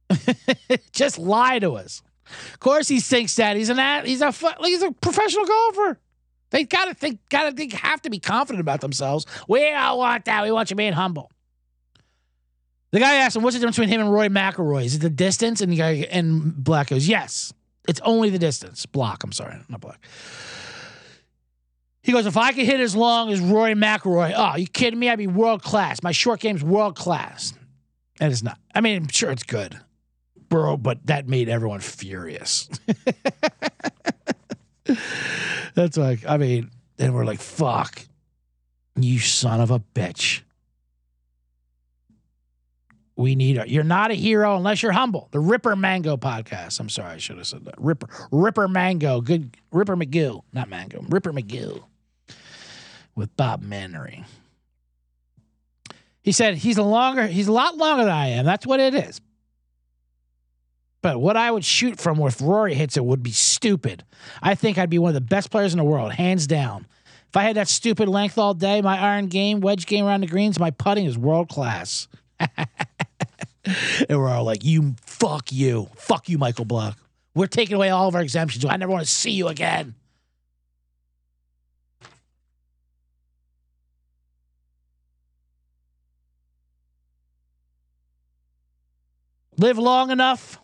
Just lie to us. Of course, he thinks that he's an he's a he's a professional golfer. They gotta think, gotta think, have to be confident about themselves. We don't want that. We want you being humble. The guy asked him, "What's the difference between him and Rory McIlroy? Is it the distance?" And the guy and Black goes, "Yes, it's only the distance. Block. I'm sorry, not block. He goes, "If I could hit as long as Rory McIlroy, oh, you kidding me? I'd be world class. My short game's world class." And it's not. I mean, I'm sure it's good, bro, but that made everyone furious. That's like, I mean, then we're like, "Fuck, you son of a bitch." We need a, you're not a hero unless you're humble. The Ripper Mango podcast. I'm sorry, I should have said that. Ripper Ripper Mango. Good Ripper McGill, not Mango. Ripper McGill with Bob Menery. He said he's a longer, he's a lot longer than I am. That's what it is. But what I would shoot from if Rory hits it would be stupid. I think I'd be one of the best players in the world, hands down. If I had that stupid length all day, my iron game, wedge game around the greens, my putting is world class. and we're all like, "You fuck you, fuck you, Michael Block. We're taking away all of our exemptions. I never want to see you again." Live long enough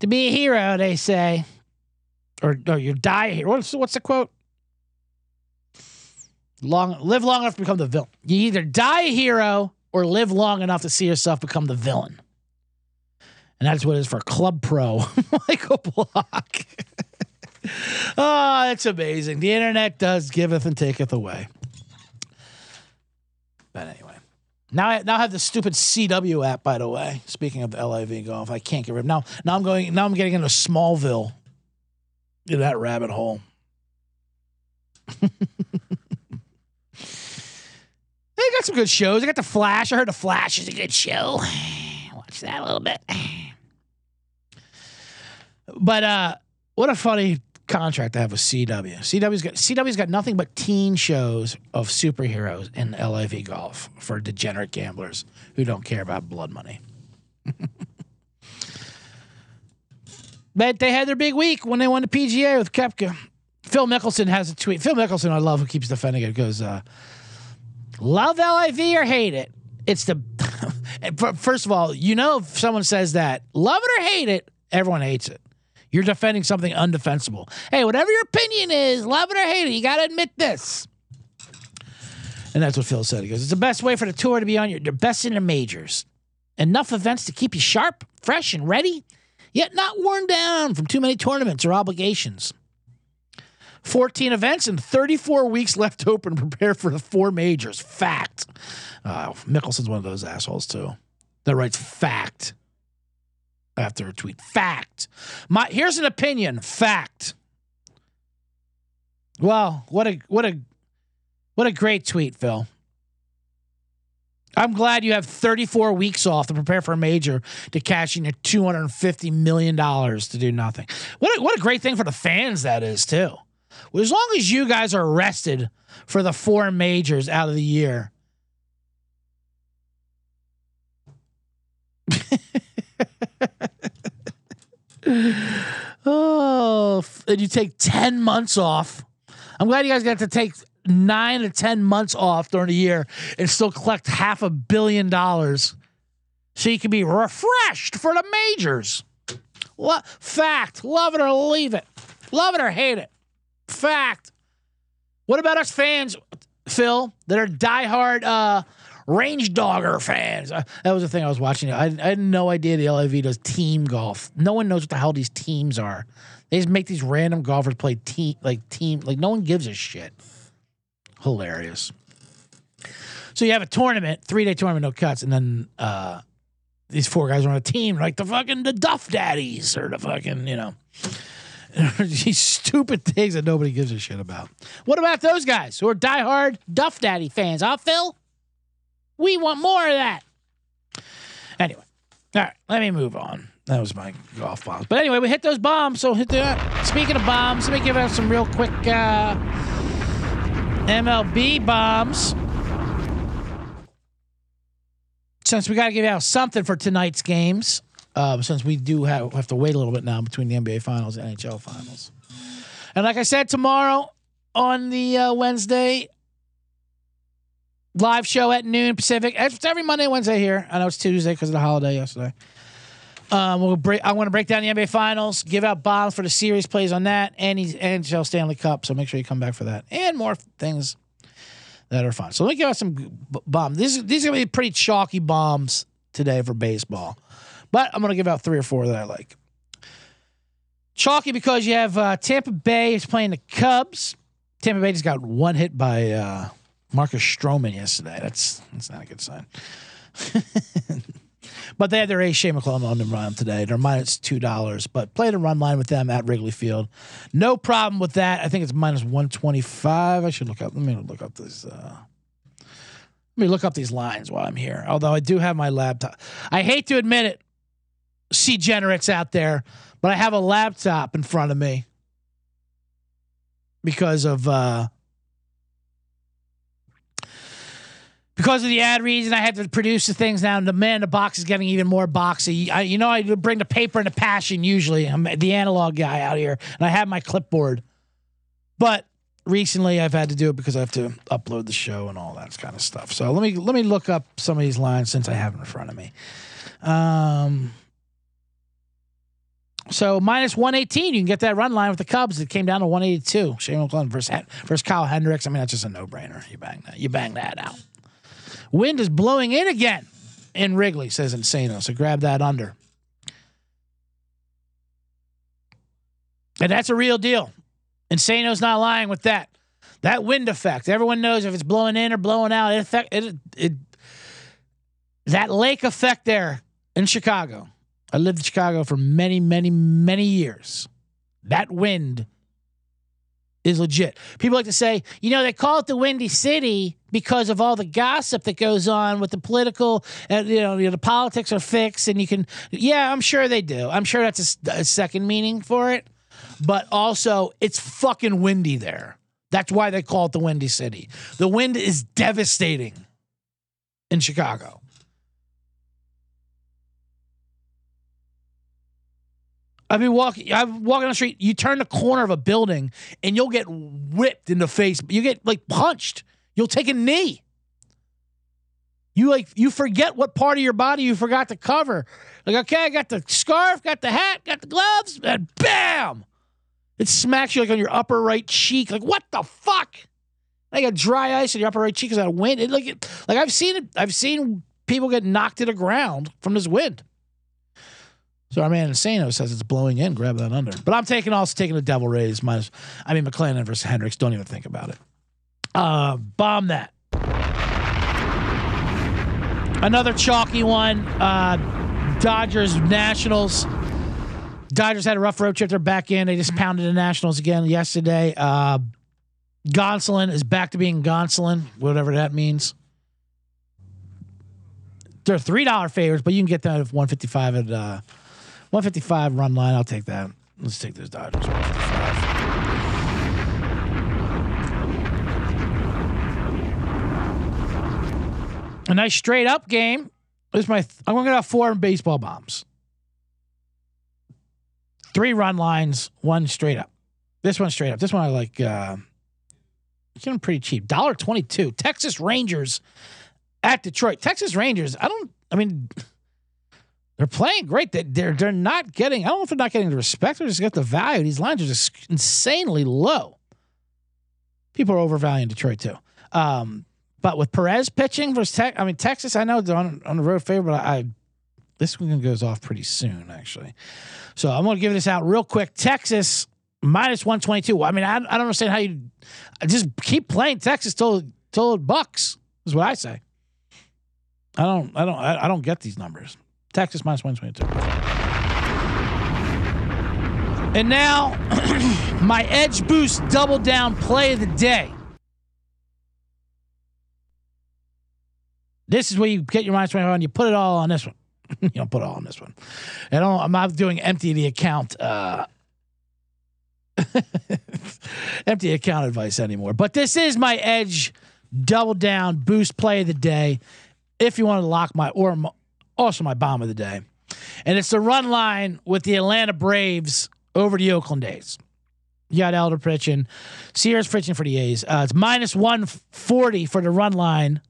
to be a hero, they say, or, or you die a hero. What's, what's the quote? Long, live long enough to become the villain. You either die a hero or live long enough to see yourself become the villain. And that's what it is for Club Pro, Michael Block. Ah, oh, it's amazing. The internet does giveth and taketh away. But anyway, now I now I have the stupid CW app. By the way, speaking of LIV golf, I can't get rid. Of now now I'm going. Now I'm getting into Smallville. Into that rabbit hole. They got some good shows. I got The Flash. I heard The Flash is a good show. Watch that a little bit. But uh, what a funny contract to have with CW. CW's got CW's got nothing but teen shows of superheroes in LIV golf for degenerate gamblers who don't care about blood money. but they had their big week when they won the PGA with Koepka. Phil Mickelson has a tweet. Phil Mickelson, I love, who keeps defending it. Goes, uh, love LIV or hate it. It's the first of all, you know, if someone says that, love it or hate it, everyone hates it. You're defending something undefensible. Hey, whatever your opinion is, love it or hate it, you got to admit this. And that's what Phil said. He goes, It's the best way for the tour to be on your, your best in the majors. Enough events to keep you sharp, fresh, and ready, yet not worn down from too many tournaments or obligations. 14 events and 34 weeks left open to prepare for the four majors. Fact. Uh, Mickelson's one of those assholes, too, that writes fact after a tweet. Fact. My here's an opinion. Fact. Well, what a what a what a great tweet, Phil. I'm glad you have 34 weeks off to prepare for a major to cash in your 250 million dollars to do nothing. What a, what a great thing for the fans that is too. Well, as long as you guys are rested for the four majors out of the year. oh, and you take 10 months off. I'm glad you guys got to take nine to 10 months off during the year and still collect half a billion dollars so you can be refreshed for the majors. What fact? Love it or leave it. Love it or hate it. Fact. What about us fans, Phil, that are diehard uh, range dogger fans? Uh, that was the thing I was watching. I, I had no idea the LIV does team golf. No one knows what the hell these teams are. They just make these random golfers play team like team like no one gives a shit. Hilarious. So you have a tournament, three day tournament, no cuts, and then uh, these four guys are on a team like the fucking the Duff Daddies or the fucking you know these stupid things that nobody gives a shit about. What about those guys who are diehard Duff Daddy fans? Huh, Phil? We want more of that. Anyway, all right, let me move on. That was my golf bombs. But anyway, we hit those bombs. So hit that. Speaking of bombs, let me give out some real quick uh, MLB bombs. Since we got to give out something for tonight's games, uh, since we do have, have to wait a little bit now between the NBA Finals and NHL Finals. And like I said, tomorrow on the uh, Wednesday live show at noon Pacific. It's every Monday, Wednesday here. I know it's Tuesday because of the holiday yesterday. Um, we'll break. I want to break down the NBA Finals, give out bombs for the series plays on that, and the NHL Stanley Cup. So make sure you come back for that and more things that are fun. So let me give out some bombs. These these are gonna be pretty chalky bombs today for baseball, but I'm gonna give out three or four that I like. Chalky because you have uh, Tampa Bay is playing the Cubs. Tampa Bay just got one hit by uh, Marcus Stroman yesterday. That's that's not a good sign. but they had their ace Shane McClanahan on the run today. They're minus two dollars, but play the run line with them at Wrigley Field. No problem with that. I think it's minus one twenty five. I should look up. Let me look up this. Uh, let me look up these lines while I'm here. Although I do have my laptop. I hate to admit it, see generates out there, but I have a laptop in front of me because of uh, because of the ad reads and I have to produce the things now. And the man the box is getting even more boxy. I, you know, I bring the paper and the passion usually. I'm the analog guy out here, and I have my clipboard. But recently, I've had to do it because I have to upload the show and all that kind of stuff. So let me let me look up some of these lines since I have them in front of me. Um. So minus 118, you can get that run line with the Cubs. It came down to 182. Shane McClanahan versus, versus Kyle Hendricks. I mean, that's just a no brainer. You bang that. You bang that out. Wind is blowing in again in Wrigley, says Insano. So grab that under. And that's a real deal. Insano's not lying with that. That wind effect. Everyone knows if it's blowing in or blowing out, it affect it, it that lake effect there in Chicago. I lived in Chicago for many, many, many years. That wind is legit. People like to say, you know, they call it the Windy City because of all the gossip that goes on with the political, and you know, you know, the politics are fixed, and you can, yeah, I'm sure they do. I'm sure that's a second meaning for it, but also it's fucking windy there. That's why they call it the Windy City. The wind is devastating in Chicago. I mean, walking. I'm walking on the street. You turn the corner of a building, and you'll get whipped in the face. You get like punched. You'll take a knee. You like you forget what part of your body you forgot to cover. Like, okay, I got the scarf, got the hat, got the gloves, and bam! It smacks you like on your upper right cheek. Like, what the fuck? I got dry ice in your upper right cheek because that wind. It, like, it, like I've seen it. I've seen people get knocked to the ground from this wind. So our man Insano says it's blowing in. Grab that under. But I'm taking also taking the Devil Rays minus. I mean McClanahan versus Hendricks. Don't even think about it. Uh, bomb that. Another chalky one. Uh, Dodgers Nationals. Dodgers had a rough road trip. They're back in. They just pounded the Nationals again yesterday. Uh, Gonsolin is back to being Gonsolin, whatever that means. They're three dollar favors, but you can get that at one fifty five at uh, one fifty five run line. I'll take that. Let's take those Dodgers. 155. A nice straight up game. This is my. I'm going to get four baseball bombs. Three run lines, one straight up. This one straight up. This one I like. Uh, getting pretty cheap. Dollar twenty two. Texas Rangers at Detroit. Texas Rangers. I don't. I mean, they're playing great. They, they're they're not getting. I don't know if they're not getting the respect or just get the value. These lines are just insanely low. People are overvaluing Detroit too. Um, but with Perez pitching versus Tech, I mean Texas. I know they're on on the road favorite, but I, I this one goes off pretty soon actually. So I'm going to give this out real quick. Texas minus 122. I mean, I, I don't understand how you just keep playing Texas till till it bucks. Is what I say. I don't I don't I don't get these numbers. Texas minus 122. And now my edge boost double down play of the day. This is where you get your minus 25 and you put it all on this one. you don't put it all on this one. Don't, I'm not doing empty the account, uh, empty account advice anymore. But this is my edge double down boost play of the day. If you want to lock my, or also my bomb of the day. And it's the run line with the Atlanta Braves over the Oakland A's. You got Elder pitching, Sears pitching for the A's. Uh, it's minus 140 for the run line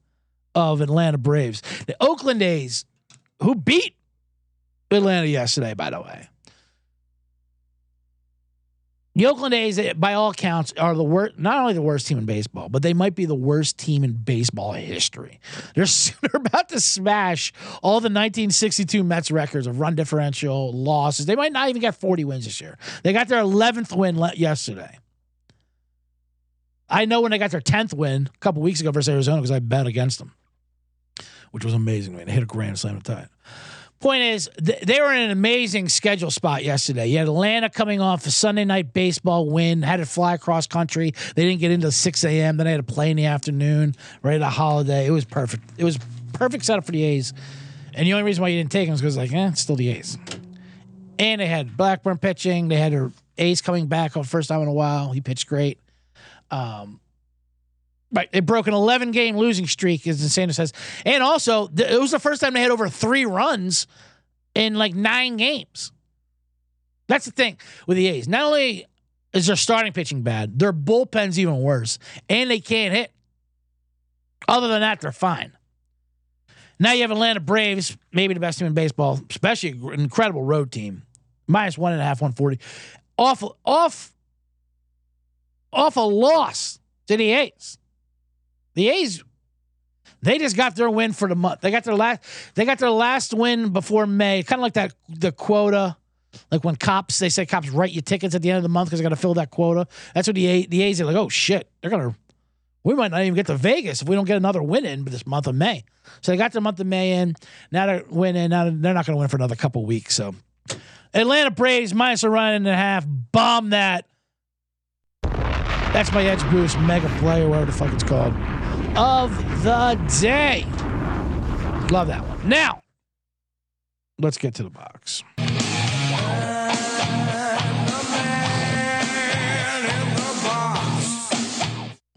of Atlanta Braves. The Oakland A's, who beat Atlanta yesterday, by the way. The Oakland A's, eh, by all accounts, are the worst. Not only the worst team in baseball, but they might be the worst team in baseball history. They're, they're about to smash all the 1962 Mets records of run differential losses. They might not even get 40 wins this year. They got their 11th win le- yesterday. I know when they got their 10th win a couple weeks ago versus Arizona because I bet against them, which was amazing. Man, they hit a grand slam to tie it. Point is, th- they were in an amazing schedule spot yesterday. You had Atlanta coming off a Sunday night baseball win, had to fly across country. They didn't get into 6 a.m. Then they had to play in the afternoon, right at a holiday. It was perfect. It was perfect setup for the A's. And the only reason why you didn't take them is because, like, eh, it's still the A's. And they had Blackburn pitching. They had their A's coming back for the first time in a while. He pitched great. Um, Right. They broke an 11 game losing streak, as Insano says. And also, th- it was the first time they had over three runs in like nine games. That's the thing with the A's. Not only is their starting pitching bad, their bullpen's even worse, and they can't hit. Other than that, they're fine. Now you have Atlanta Braves, maybe the best team in baseball, especially an incredible road team, minus one and a half, 140. Off, off, off a loss to the A's. The A's, they just got their win for the month. They got their last, they got their last win before May. Kind of like that the quota, like when cops they say cops write you tickets at the end of the month because they got to fill that quota. That's what the A, the A's are like. Oh shit, they're gonna. We might not even get to Vegas if we don't get another win in this month of May. So they got their month of May in. Now they're winning. Now they're not going to win for another couple weeks. So Atlanta Braves minus a run and a half. Bomb that. That's my edge boost mega play or whatever the fuck it's called. Of the day. Love that one. Now, let's get to the box.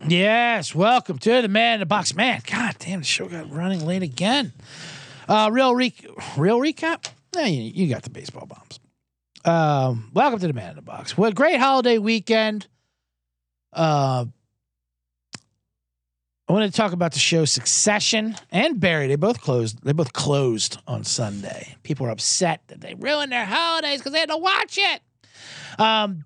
Yes, welcome to the man in the box. Man, god damn, the show got running late again. Uh, real re- real recap. Yeah, you, you got the baseball bombs. Um, welcome to the man in the box. What a great holiday weekend. Uh, I wanted to talk about the show Succession and Barry. They both closed. They both closed on Sunday. People were upset that they ruined their holidays because they had to watch it. Um,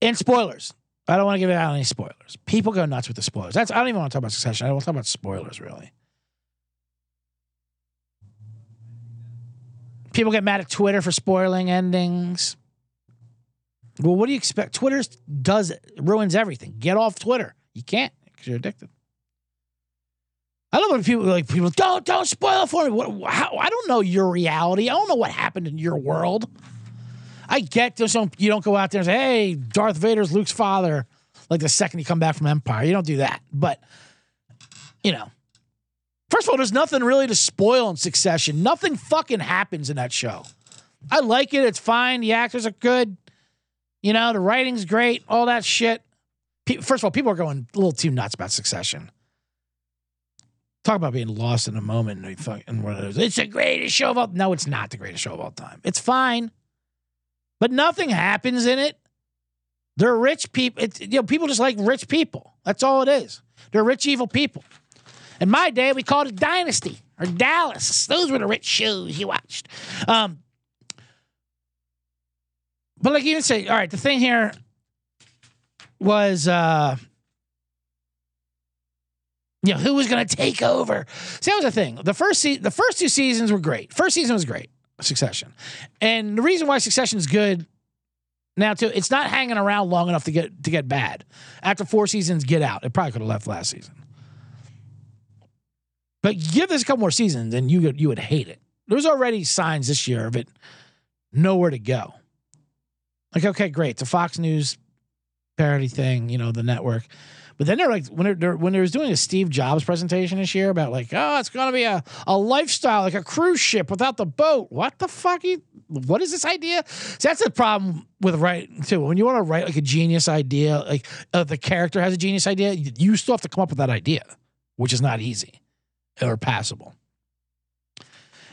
and spoilers. I don't want to give out any spoilers. People go nuts with the spoilers. That's I don't even want to talk about Succession. I don't want to talk about spoilers really. People get mad at Twitter for spoiling endings. Well, what do you expect? Twitter does ruins everything. Get off Twitter. You can't you're addicted. I love when people like people don't don't spoil it for me. What, how, I don't know your reality. I don't know what happened in your world. I get there's some you don't go out there and say, "Hey, Darth Vader's Luke's father." Like the second you come back from Empire, you don't do that. But you know, first of all, there's nothing really to spoil in Succession. Nothing fucking happens in that show. I like it. It's fine. The actors are good. You know, the writing's great. All that shit. First of all, people are going a little too nuts about Succession. Talk about being lost in a moment and. It's the greatest show of all. No, it's not the greatest show of all time. It's fine, but nothing happens in it. They're rich people. It's, you know, people just like rich people. That's all it is. They're rich, evil people. In my day, we called it Dynasty or Dallas. Those were the rich shows you watched. Um, but like you say, all right, the thing here was uh you know, who was going to take over? See, that was the thing. The first se- the first two seasons were great. First season was great. Succession, and the reason why Succession is good now too, it's not hanging around long enough to get to get bad. After four seasons, get out. It probably could have left last season. But give this a couple more seasons, and you you would hate it. There's already signs this year of it nowhere to go. Like, okay, great. It's a Fox News parody thing, you know, the network. But then they're like when they're, they're when they was doing a Steve Jobs presentation this year about like, oh, it's gonna be a, a lifestyle like a cruise ship without the boat. What the fuck? You, what is this idea? So that's the problem with writing too. When you want to write like a genius idea, like uh, the character has a genius idea, you, still have to come up with that idea, which is not easy or passable.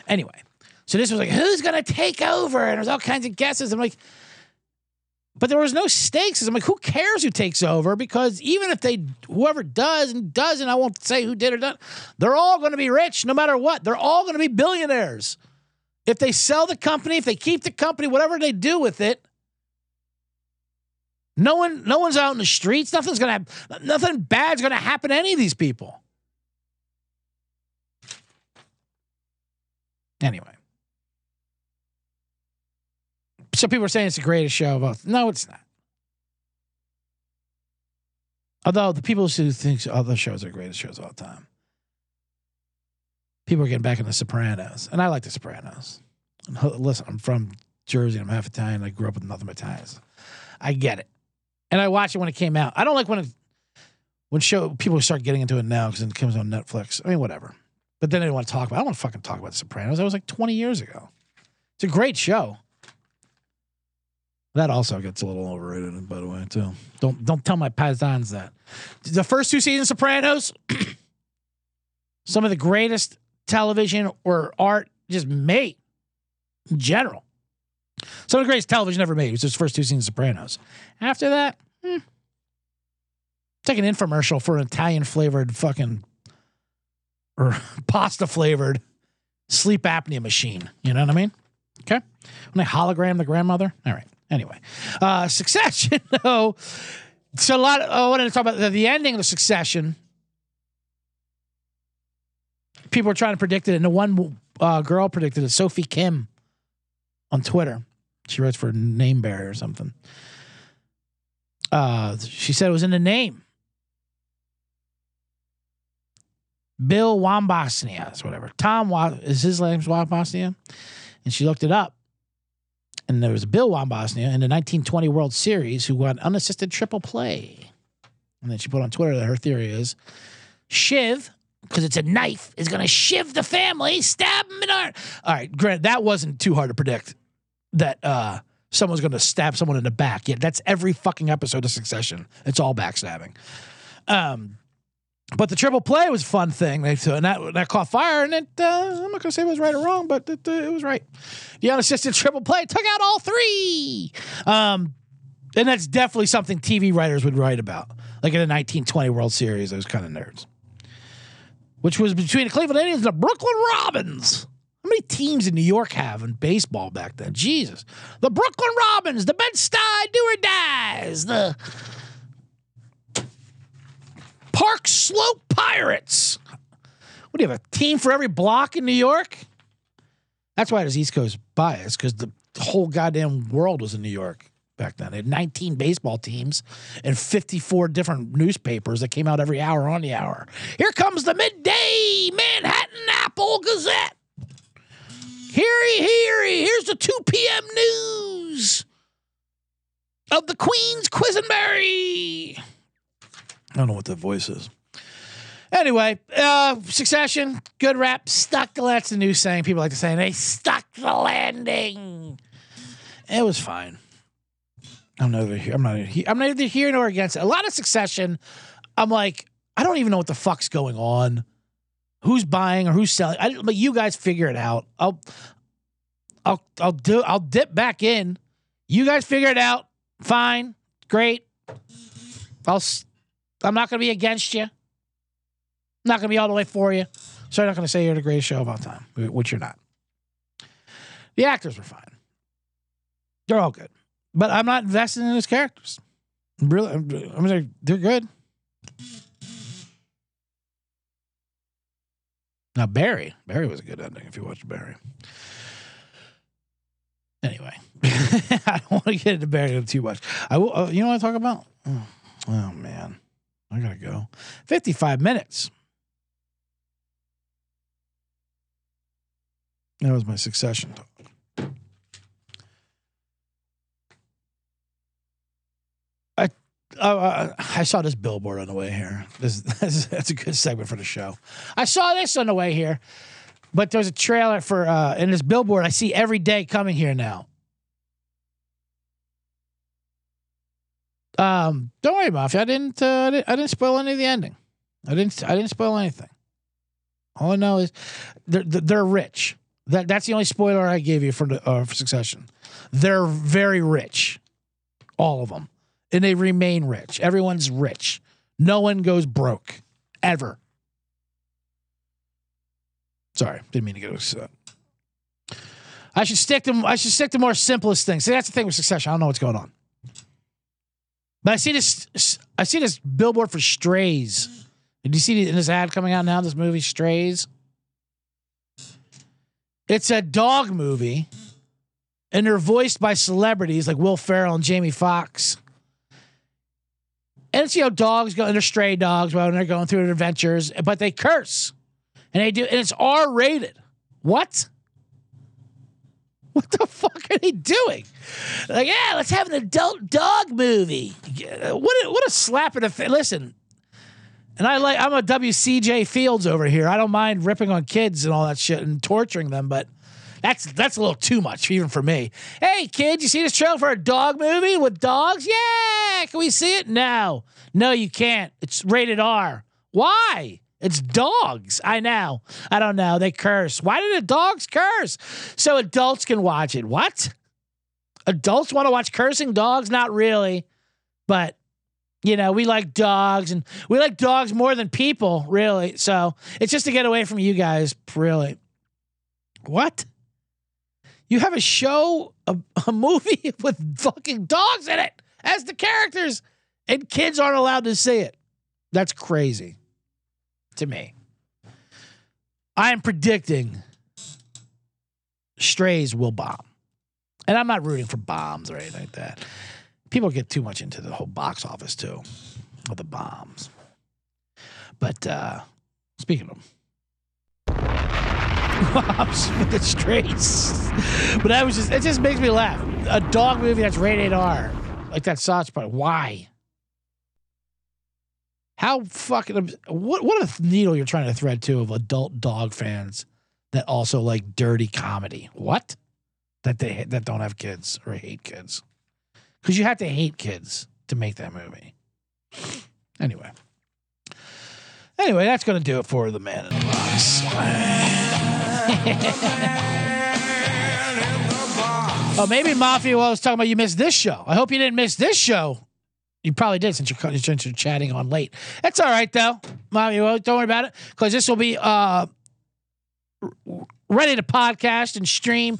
Anyway, so this was like, who's gonna take over? And there's all kinds of guesses. I'm like, but there was no stakes. I'm like, who cares who takes over? Because even if they, whoever does and doesn't, I won't say who did or not, they're all going to be rich no matter what. They're all going to be billionaires. If they sell the company, if they keep the company, whatever they do with it, no one, no one's out in the streets. Nothing's to, nothing bad's going to happen to any of these people. Anyway. So people are saying it's the greatest show of all. No, it's not. Although the people who think other shows are greatest shows of all time, people are getting back in The Sopranos, and I like The Sopranos. And listen, I'm from Jersey. I'm half Italian. I grew up with nothing but Italians. I get it, and I watched it when it came out. I don't like when it, when show people start getting into it now because it comes on Netflix. I mean, whatever. But then they want to talk about. I don't want to fucking talk about The Sopranos. That was like 20 years ago. It's a great show. That also gets a little overrated, by the way, too. Don't don't tell my paisans that. The first two seasons Sopranos, some of the greatest television or art just made in general. Some of the greatest television ever made was those first two seasons Sopranos. After that, hmm, like an infomercial for an Italian flavored fucking or pasta flavored sleep apnea machine. You know what I mean? Okay. When they hologram the grandmother. All right. Anyway, uh, Succession, though. So a lot. Of, I wanted to talk about the, the ending of the Succession. People are trying to predict it, and the one uh, girl predicted it, Sophie Kim, on Twitter. She writes for Nameberry or something. Uh, she said it was in the name. Bill Wombosnia, whatever. Tom is his name's Wombosnia, and she looked it up and there was Bill Wambosnia in the 1920 World Series who won unassisted triple play. And then she put on Twitter that her theory is Shiv, because it's a knife, is going to shiv the family, stab him in our. All right, Grant, that wasn't too hard to predict that uh, someone's going to stab someone in the back. Yeah, that's every fucking episode of Succession. It's all backstabbing. Um, but the triple play was a fun thing. And that that caught fire, and it. Uh, I'm not gonna say it was right or wrong, but it, uh, it was right. The unassisted triple play took out all three. Um, and that's definitely something TV writers would write about, like in the 1920 World Series. Those kind of nerds, which was between the Cleveland Indians and the Brooklyn Robins. How many teams in New York have in baseball back then? Jesus, the Brooklyn Robins, the Bed Stuy Do or Dies, the Park Slope Pirates. What do you have? A team for every block in New York? That's why there's East Coast bias, because the whole goddamn world was in New York back then. They had 19 baseball teams and 54 different newspapers that came out every hour on the hour. Here comes the midday Manhattan Apple Gazette. Heary, heary, here's the 2 p.m. news of the Queen's Quisenberry. I don't know what that voice is. Anyway, uh, Succession, good rap, stuck the that's the new saying. People like to say, they stuck the landing. It was fine. I'm neither here. I'm not. Here, I'm neither here nor against it. A lot of Succession. I'm like, I don't even know what the fuck's going on. Who's buying or who's selling? I, but you guys figure it out. I'll, I'll, I'll do. I'll dip back in. You guys figure it out. Fine, great. I'll I'm not going to be against you. I'm not going to be all the way for you. So I'm not going to say you're the greatest show of all time, which you're not. The actors were fine. They're all good. But I'm not invested in his characters. Really, I'm, I'm like, they're good. Now Barry, Barry was a good ending if you watched Barry. Anyway, I don't want to get into Barry too much. I will. Uh, you know what I talk about? Oh, oh man. I gotta go. 55 minutes. That was my succession talk. I uh, I saw this billboard on the way here. This, this, that's a good segment for the show. I saw this on the way here, but there's a trailer for uh, in this billboard I see every day coming here now. Um, don't worry, Mafia. I didn't, uh, I didn't. I didn't spoil any of the ending. I didn't. I didn't spoil anything. All I know is they're they're rich. That that's the only spoiler I gave you for the uh, for Succession. They're very rich, all of them, and they remain rich. Everyone's rich. No one goes broke, ever. Sorry, didn't mean to get upset. I should stick to I should stick to more simplest things. See, that's the thing with Succession. I don't know what's going on. But I see this. I see this billboard for Strays. Did you see this ad coming out now? This movie Strays. It's a dog movie, and they're voiced by celebrities like Will Ferrell and Jamie Foxx. And it's you know dogs go and they're stray dogs when they're going through their adventures, but they curse, and they do, and it's R rated. What? What the fuck are they doing? Like, yeah, let's have an adult dog movie. What a, what a slap in the face. Listen, and I like I'm a WCJ Fields over here. I don't mind ripping on kids and all that shit and torturing them, but that's that's a little too much even for me. Hey, kid, you see this trailer for a dog movie with dogs? Yeah, can we see it? No, no, you can't. It's rated R. Why? It's dogs. I know. I don't know. They curse. Why do the dogs curse? So adults can watch it. What? Adults want to watch cursing dogs? Not really. But, you know, we like dogs and we like dogs more than people, really. So it's just to get away from you guys, really. What? You have a show, a, a movie with fucking dogs in it as the characters, and kids aren't allowed to see it. That's crazy to me. I am predicting strays will bomb. And I'm not rooting for bombs or anything like that. People get too much into the whole box office too, with the bombs. But uh speaking of bombs with the strays. but that was just it just makes me laugh. A dog movie that's rated R. Like that sauce part. Why? How fucking what what a needle you're trying to thread to of adult dog fans that also like dirty comedy. What? That they that don't have kids or hate kids. Cuz you have to hate kids to make that movie. Anyway. Anyway, that's going to do it for the man in the box. oh, maybe Mafia was talking about you missed this show. I hope you didn't miss this show. You probably did since you're, since you're chatting on late. That's all right though, Mafia. Well, don't worry about it because this will be uh, ready to podcast and stream,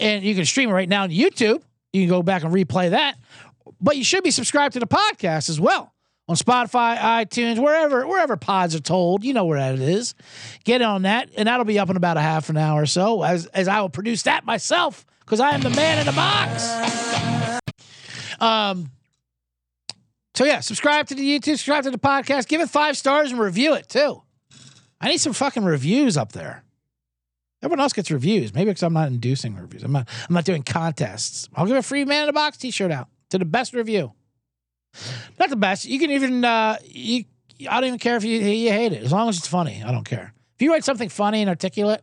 and you can stream it right now on YouTube. You can go back and replay that, but you should be subscribed to the podcast as well on Spotify, iTunes, wherever wherever pods are told. You know where that is. Get on that, and that'll be up in about a half an hour or so. As as I will produce that myself because I am the man in the box. Um. So yeah, subscribe to the YouTube, subscribe to the podcast, give it five stars and review it too. I need some fucking reviews up there. Everyone else gets reviews. Maybe because I'm not inducing reviews. I'm not. I'm not doing contests. I'll give a free man in a box T-shirt out to the best review. Not the best. You can even. Uh, you. I don't even care if you you hate it as long as it's funny. I don't care. If you write something funny and articulate,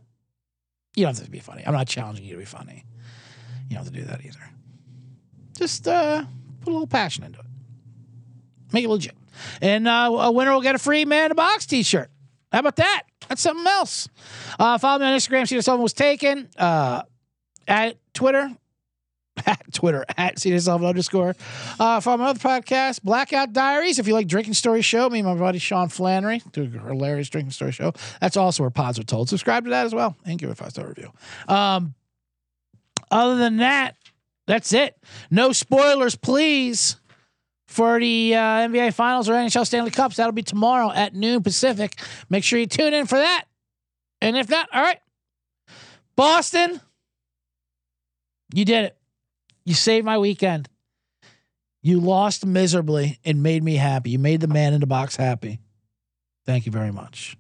you don't have to be funny. I'm not challenging you to be funny. You don't have to do that either. Just uh, put a little passion into it. Make it legit. And uh, a winner will get a free man in the box T-shirt. How about that? That's something else. Uh, follow me on Instagram. CJ Sullivan was taken. Uh, at Twitter. At Twitter at yourself underscore. Uh, follow my other podcast, Blackout Diaries. If you like drinking story show, me and my buddy Sean Flannery do a hilarious drinking story show. That's also where pods are told. Subscribe to that as well and give it a five star review. Um, other than that, that's it. No spoilers, please for the uh, NBA Finals or NHL Stanley Cups. That'll be tomorrow at noon Pacific. Make sure you tune in for that. And if not, all right. Boston, you did it. You saved my weekend. You lost miserably and made me happy. You made the man in the box happy. Thank you very much.